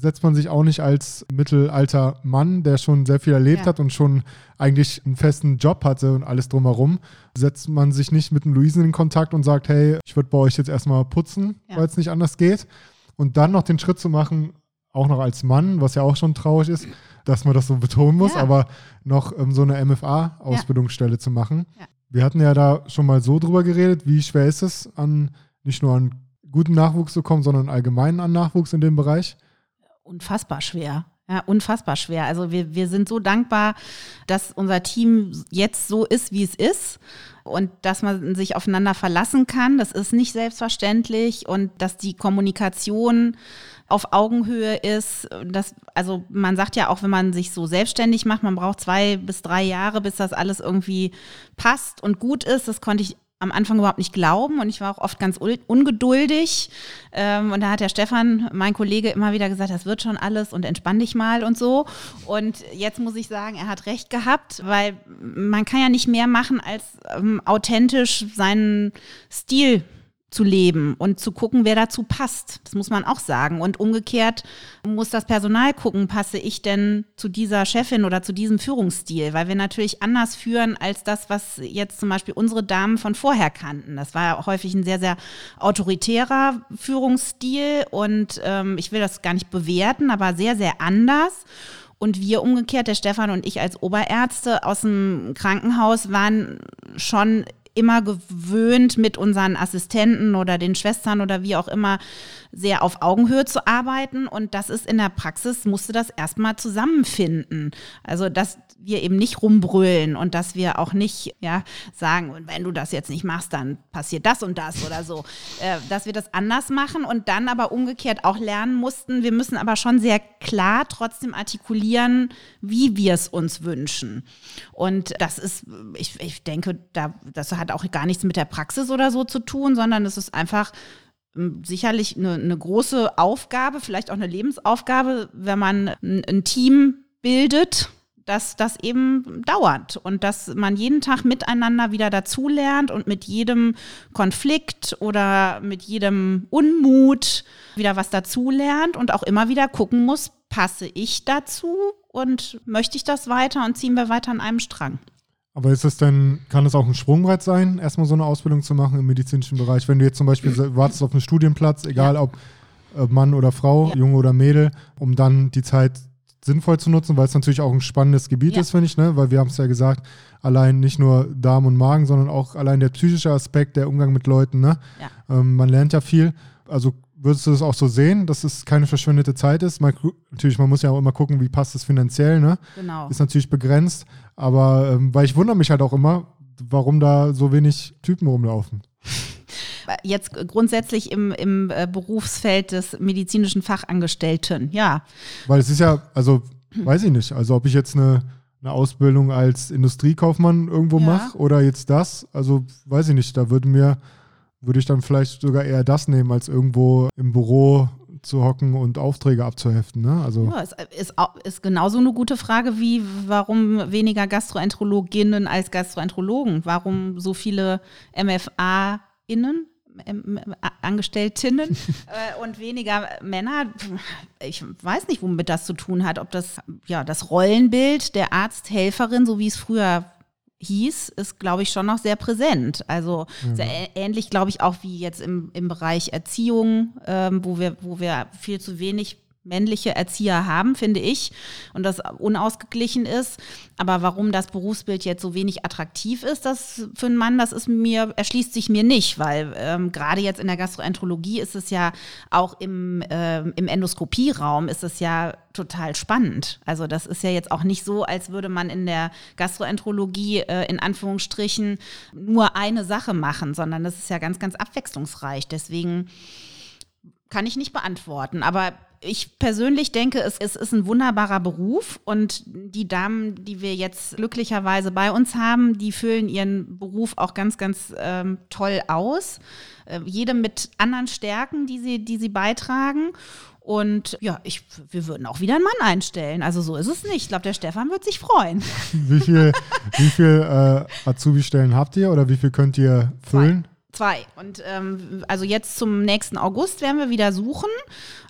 setzt man sich auch nicht als mittelalter Mann, der schon sehr viel erlebt ja. hat und schon eigentlich einen festen Job hatte und alles drumherum, setzt man sich nicht mit einem Luisen in Kontakt und sagt, hey, ich würde bei euch jetzt erstmal putzen, weil es nicht anders geht. Und dann noch den Schritt zu machen, auch noch als Mann, was ja auch schon traurig ist, dass man das so betonen muss, ja. aber noch ähm, so eine MFA-Ausbildungsstelle ja. zu machen. Ja. Wir hatten ja da schon mal so drüber geredet, wie schwer ist es, an nicht nur an guten Nachwuchs zu kommen, sondern allgemein an Nachwuchs in dem Bereich? Unfassbar schwer. Ja, unfassbar schwer. Also wir, wir sind so dankbar, dass unser Team jetzt so ist, wie es ist und dass man sich aufeinander verlassen kann. Das ist nicht selbstverständlich und dass die Kommunikation auf Augenhöhe ist. Das, also man sagt ja auch, wenn man sich so selbstständig macht, man braucht zwei bis drei Jahre, bis das alles irgendwie passt und gut ist. Das konnte ich am Anfang überhaupt nicht glauben und ich war auch oft ganz ungeduldig. Ähm, und da hat der Stefan, mein Kollege, immer wieder gesagt, das wird schon alles und entspann dich mal und so. Und jetzt muss ich sagen, er hat recht gehabt, weil man kann ja nicht mehr machen, als ähm, authentisch seinen Stil zu leben und zu gucken, wer dazu passt. Das muss man auch sagen. Und umgekehrt muss das Personal gucken, passe ich denn zu dieser Chefin oder zu diesem Führungsstil, weil wir natürlich anders führen als das, was jetzt zum Beispiel unsere Damen von vorher kannten. Das war häufig ein sehr, sehr autoritärer Führungsstil und ähm, ich will das gar nicht bewerten, aber sehr, sehr anders. Und wir umgekehrt, der Stefan und ich als Oberärzte aus dem Krankenhaus waren schon immer gewöhnt, mit unseren Assistenten oder den Schwestern oder wie auch immer sehr auf Augenhöhe zu arbeiten. Und das ist in der Praxis, musste das erstmal zusammenfinden. Also, dass wir eben nicht rumbrüllen und dass wir auch nicht ja, sagen, wenn du das jetzt nicht machst, dann passiert das und das oder so. Äh, dass wir das anders machen und dann aber umgekehrt auch lernen mussten. Wir müssen aber schon sehr klar trotzdem artikulieren, wie wir es uns wünschen. Und das ist, ich, ich denke, da, das hat auch gar nichts mit der Praxis oder so zu tun, sondern es ist einfach ähm, sicherlich eine, eine, große Aufgabe, vielleicht auch eine Lebensaufgabe, wenn man ein, ein Team bildet, dass das eben dauert und dass man jeden Tag miteinander wieder dazulernt und mit jedem Konflikt oder mit jedem Unmut wieder was dazulernt und auch immer wieder gucken muss, passe ich dazu und möchte ich das weiter und ziehen wir weiter an einem Strang. Aber ist das denn, kann es auch ein Sprungbrett sein, erstmal so eine Ausbildung zu machen im medizinischen Bereich? Wenn du jetzt zum Beispiel wartest auf einen Studienplatz, egal ja. ob Mann oder Frau, ja. Junge oder Mädel, um dann die Zeit sinnvoll zu nutzen, weil es natürlich auch ein spannendes Gebiet ja. ist, finde ich, ne? weil wir haben es ja gesagt, allein nicht nur Darm und Magen, sondern auch allein der psychische Aspekt, der Umgang mit Leuten. Ne? Ja. Ähm, man lernt ja viel. Also würdest du das auch so sehen, dass es keine verschwendete Zeit ist? Man, natürlich, man muss ja auch immer gucken, wie passt es finanziell. Ne? Genau. Ist natürlich begrenzt, aber ähm, weil ich wundere mich halt auch immer, warum da so wenig Typen rumlaufen jetzt grundsätzlich im, im äh, Berufsfeld des medizinischen Fachangestellten, ja. Weil es ist ja, also weiß ich nicht, also ob ich jetzt eine, eine Ausbildung als Industriekaufmann irgendwo ja. mache oder jetzt das, also weiß ich nicht, da würde mir, würde ich dann vielleicht sogar eher das nehmen, als irgendwo im Büro zu hocken und Aufträge abzuheften. Ne? Also ja, es ist, ist genauso eine gute Frage wie, warum weniger Gastroenterologinnen als Gastroenterologen? Warum so viele MFA-Innen? Angestelltinnen äh, und weniger Männer. Ich weiß nicht, womit das zu tun hat. Ob das ja das Rollenbild der Arzthelferin, so wie es früher hieß, ist, glaube ich, schon noch sehr präsent. Also mhm. sehr ähnlich, glaube ich, auch wie jetzt im, im Bereich Erziehung, ähm, wo, wir, wo wir viel zu wenig männliche Erzieher haben, finde ich, und das unausgeglichen ist. Aber warum das Berufsbild jetzt so wenig attraktiv ist, das für einen Mann, das ist mir, erschließt sich mir nicht, weil ähm, gerade jetzt in der Gastroenterologie ist es ja auch im, äh, im Endoskopieraum ist es ja total spannend. Also das ist ja jetzt auch nicht so, als würde man in der Gastroenterologie äh, in Anführungsstrichen nur eine Sache machen, sondern das ist ja ganz, ganz abwechslungsreich. Deswegen kann ich nicht beantworten. Aber ich persönlich denke, es, es, ist ein wunderbarer Beruf und die Damen, die wir jetzt glücklicherweise bei uns haben, die füllen ihren Beruf auch ganz, ganz ähm, toll aus. Äh, jede mit anderen Stärken, die sie, die sie beitragen. Und ja, ich, wir würden auch wieder einen Mann einstellen. Also so ist es nicht. Ich glaube, der Stefan wird sich freuen. Wie viel, wie viel äh, Azubi-Stellen habt ihr oder wie viel könnt ihr füllen? Zwei. Zwei. Und ähm, also jetzt zum nächsten August werden wir wieder suchen.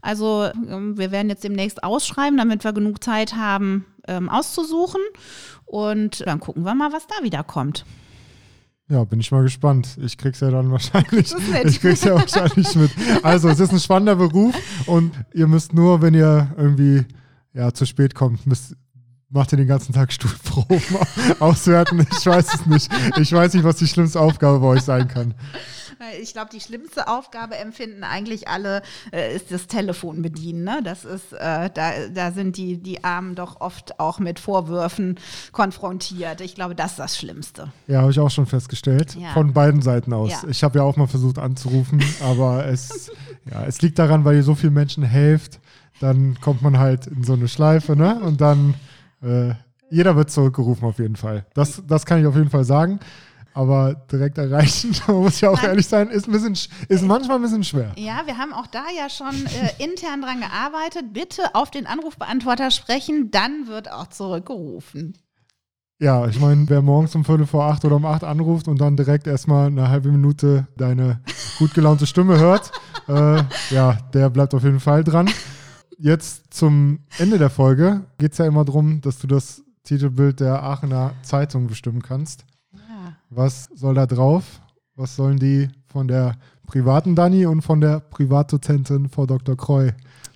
Also ähm, wir werden jetzt demnächst ausschreiben, damit wir genug Zeit haben, ähm, auszusuchen. Und dann gucken wir mal, was da wieder kommt. Ja, bin ich mal gespannt. Ich krieg's ja dann wahrscheinlich. Ich krieg's ja wahrscheinlich mit. Also, es ist ein spannender Beruf und ihr müsst nur, wenn ihr irgendwie ja, zu spät kommt, müsst, macht ihr den ganzen Tag Stuhlproben auswerten? Ich weiß es nicht. Ich weiß nicht, was die schlimmste Aufgabe bei euch sein kann. Ich glaube, die schlimmste Aufgabe empfinden eigentlich alle, äh, ist das Telefon bedienen. Ne? Das ist, äh, da, da sind die, die Armen doch oft auch mit Vorwürfen konfrontiert. Ich glaube, das ist das Schlimmste. Ja, habe ich auch schon festgestellt. Ja. Von beiden Seiten aus. Ja. Ich habe ja auch mal versucht anzurufen, aber es, ja, es liegt daran, weil ihr so vielen Menschen helft. Dann kommt man halt in so eine Schleife, ne? Und dann äh, jeder wird zurückgerufen auf jeden Fall. Das, das kann ich auf jeden Fall sagen. Aber direkt erreichen, muss ich auch Nein. ehrlich sein, ist, ein bisschen, ist manchmal ein bisschen schwer. Ja, wir haben auch da ja schon äh, intern dran gearbeitet. Bitte auf den Anrufbeantworter sprechen, dann wird auch zurückgerufen. Ja, ich meine, wer morgens um Viertel vor acht oder um acht anruft und dann direkt erstmal eine halbe Minute deine gut gelaunte Stimme hört, äh, ja, der bleibt auf jeden Fall dran jetzt zum Ende der Folge geht es ja immer darum, dass du das Titelbild der Aachener Zeitung bestimmen kannst. Ja. Was soll da drauf? Was sollen die von der privaten Dani und von der Privatdozentin Frau Dr. Kreu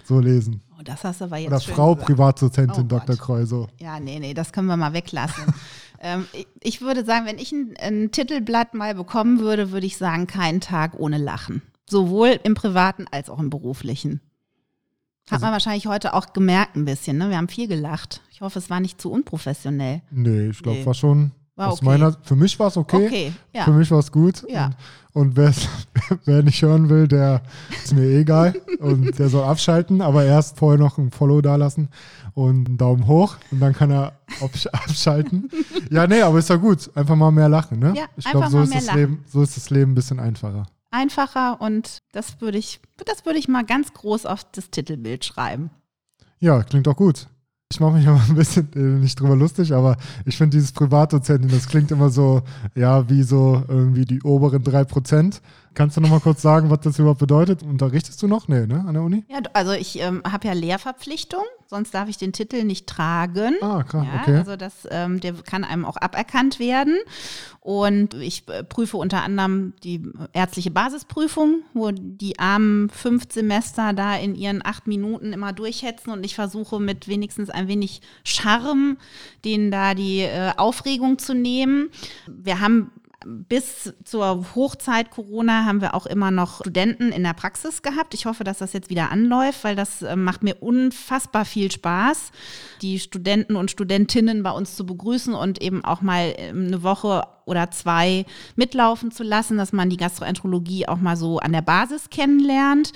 so lesen? Oh, das hast du aber jetzt Oder Frau gesagt. Privatdozentin oh Dr. Kreu so. Ja, nee, nee, das können wir mal weglassen. ähm, ich, ich, würde sagen, wenn ich ein, ein Titelblatt mal bekommen würde, würde ich sagen, keinen Tag ohne Lachen. Sowohl im privaten als auch im beruflichen. Hat also, man wahrscheinlich heute auch gemerkt ein bisschen, ne? Wir haben viel gelacht. Ich hoffe, es war nicht zu unprofessionell. Nee, ich glaube, nee. war schon. War aus okay. meiner, für mich war es okay. okay ja. Für mich war es gut. Ja. Und, und wer nicht hören will, der ist mir eh egal. und der soll abschalten, aber erst vorher noch ein Follow dalassen und einen Daumen hoch und dann kann er abschalten. ja, nee, aber ist ja gut. Einfach mal mehr lachen, ne? Ja, ich glaube, so, ist das Leben, so ist das Leben ein bisschen einfacher einfacher und das würde ich, das würde ich mal ganz groß auf das Titelbild schreiben. Ja, klingt auch gut. Ich mache mich aber ein bisschen äh, nicht drüber lustig, aber ich finde dieses Privatdozentin, das klingt immer so, ja, wie so irgendwie die oberen drei Prozent. Kannst du noch mal kurz sagen, was das überhaupt bedeutet? Unterrichtest du noch? Nee, ne, an der Uni? Ja, also ich ähm, habe ja Lehrverpflichtung, sonst darf ich den Titel nicht tragen. Ah, klar, ja, okay. Also das, ähm, der kann einem auch aberkannt werden. Und ich äh, prüfe unter anderem die ärztliche Basisprüfung, wo die armen fünf Semester da in ihren acht Minuten immer durchhetzen und ich versuche mit wenigstens ein wenig Charme denen da die äh, Aufregung zu nehmen. Wir haben bis zur Hochzeit Corona haben wir auch immer noch Studenten in der Praxis gehabt. Ich hoffe, dass das jetzt wieder anläuft, weil das äh, macht mir unfassbar viel Spaß, die Studenten und Studentinnen bei uns zu begrüßen und eben auch mal ähm, eine Woche oder zwei mitlaufen zu lassen, dass man die Gastroenterologie auch mal so an der Basis kennenlernt.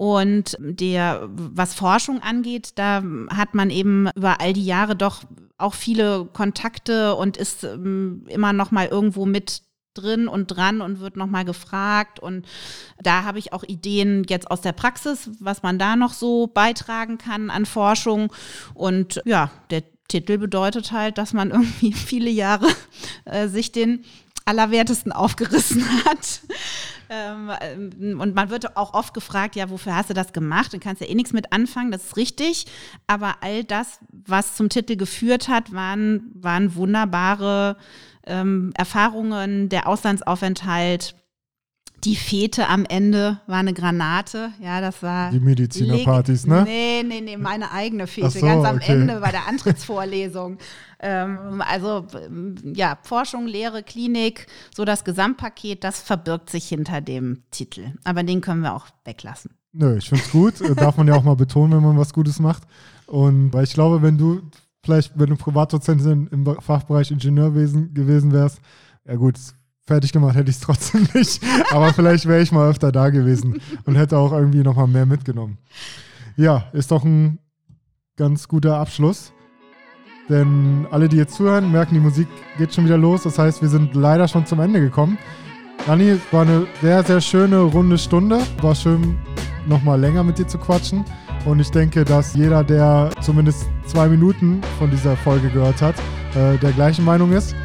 Und der, was Forschung angeht, da hat man eben über all die Jahre doch auch viele Kontakte und ist ähm, immer noch mal irgendwo mit drin und dran und wird noch mal gefragt. Und da habe ich auch Ideen jetzt aus der Praxis, was man da noch so beitragen kann an Forschung. Und ja, der Titel bedeutet halt, dass man irgendwie viele Jahre äh, sich den Allerwertesten aufgerissen hat. Ähm, und man wird auch oft gefragt, ja, wofür hast du das gemacht? Du kannst ja eh nichts mit anfangen, das ist richtig. Aber all das, was zum Titel geführt hat, waren, waren wunderbare ähm, Erfahrungen, der Auslandsaufenthalt, die Fete am Ende war eine Granate. Ja, das war. Die Medizinerpartys, ne? Nee, nee, nee, meine eigene Fete. So, ganz am okay. Ende bei der Antrittsvorlesung. ähm, also, ja, Forschung, Lehre, Klinik, so das Gesamtpaket, das verbirgt sich hinter dem Titel. Aber den können wir auch weglassen. Nö, ich finde es gut. Darf man ja auch mal betonen, wenn man was Gutes macht. Und weil ich glaube, wenn du vielleicht, wenn du Privatdozentin im Fachbereich Ingenieurwesen gewesen wärst, ja gut, fertig gemacht hätte ich es trotzdem nicht. Aber vielleicht wäre ich mal öfter da gewesen und hätte auch irgendwie nochmal mehr mitgenommen. Ja, ist doch ein ganz guter Abschluss. Denn alle, die jetzt zuhören, merken, die Musik geht schon wieder los. Das heißt, wir sind leider schon zum Ende gekommen. Anni, war eine sehr, sehr schöne runde Stunde. War schön, nochmal länger mit dir zu quatschen. Und ich denke, dass jeder, der zumindest zwei Minuten von dieser Folge gehört hat, äh, der gleichen Meinung ist.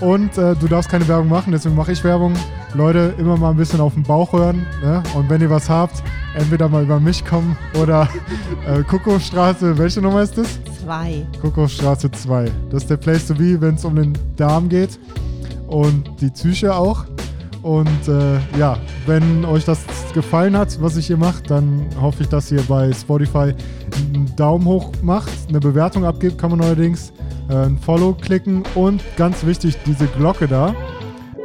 Und äh, du darfst keine Werbung machen, deswegen mache ich Werbung. Leute, immer mal ein bisschen auf den Bauch hören. Ne? Und wenn ihr was habt, entweder mal über mich kommen oder äh, Kuckuckstraße, welche Nummer ist das? Zwei. Kuckuckstraße 2. Das ist der Place to be, wenn es um den Darm geht. Und die Psyche auch. Und äh, ja, wenn euch das gefallen hat, was ich hier mache, dann hoffe ich, dass ihr bei Spotify einen Daumen hoch macht, eine Bewertung abgibt, kann man allerdings äh, ein Follow klicken und ganz wichtig, diese Glocke da,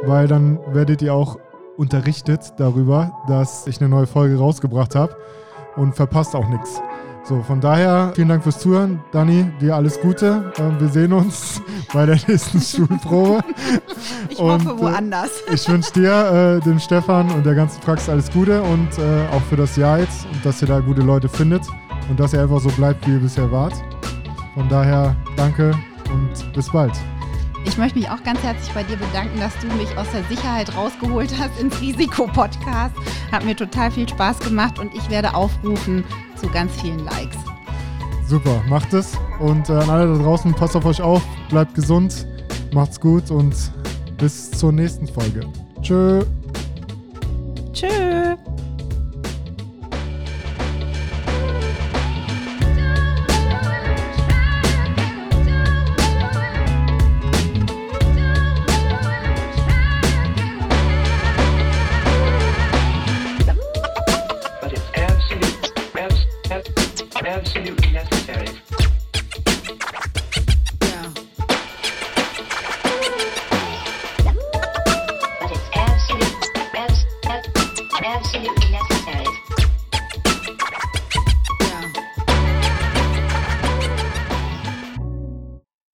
weil dann werdet ihr auch unterrichtet darüber, dass ich eine neue Folge rausgebracht habe und verpasst auch nichts. So, von daher vielen Dank fürs Zuhören. Dani, dir alles Gute. Äh, wir sehen uns bei der nächsten Schulprobe. Ich und, hoffe woanders. Äh, ich wünsche dir, äh, dem Stefan und der ganzen Praxis alles Gute und äh, auch für das Jahr jetzt und dass ihr da gute Leute findet und dass ihr einfach so bleibt, wie ihr bisher wart. Von daher danke und bis bald. Ich möchte mich auch ganz herzlich bei dir bedanken, dass du mich aus der Sicherheit rausgeholt hast ins Risiko-Podcast. Hat mir total viel Spaß gemacht und ich werde aufrufen zu ganz vielen Likes. Super, macht es. Und äh, an alle da draußen, passt auf euch auf, bleibt gesund, macht's gut und bis zur nächsten Folge. Tschö.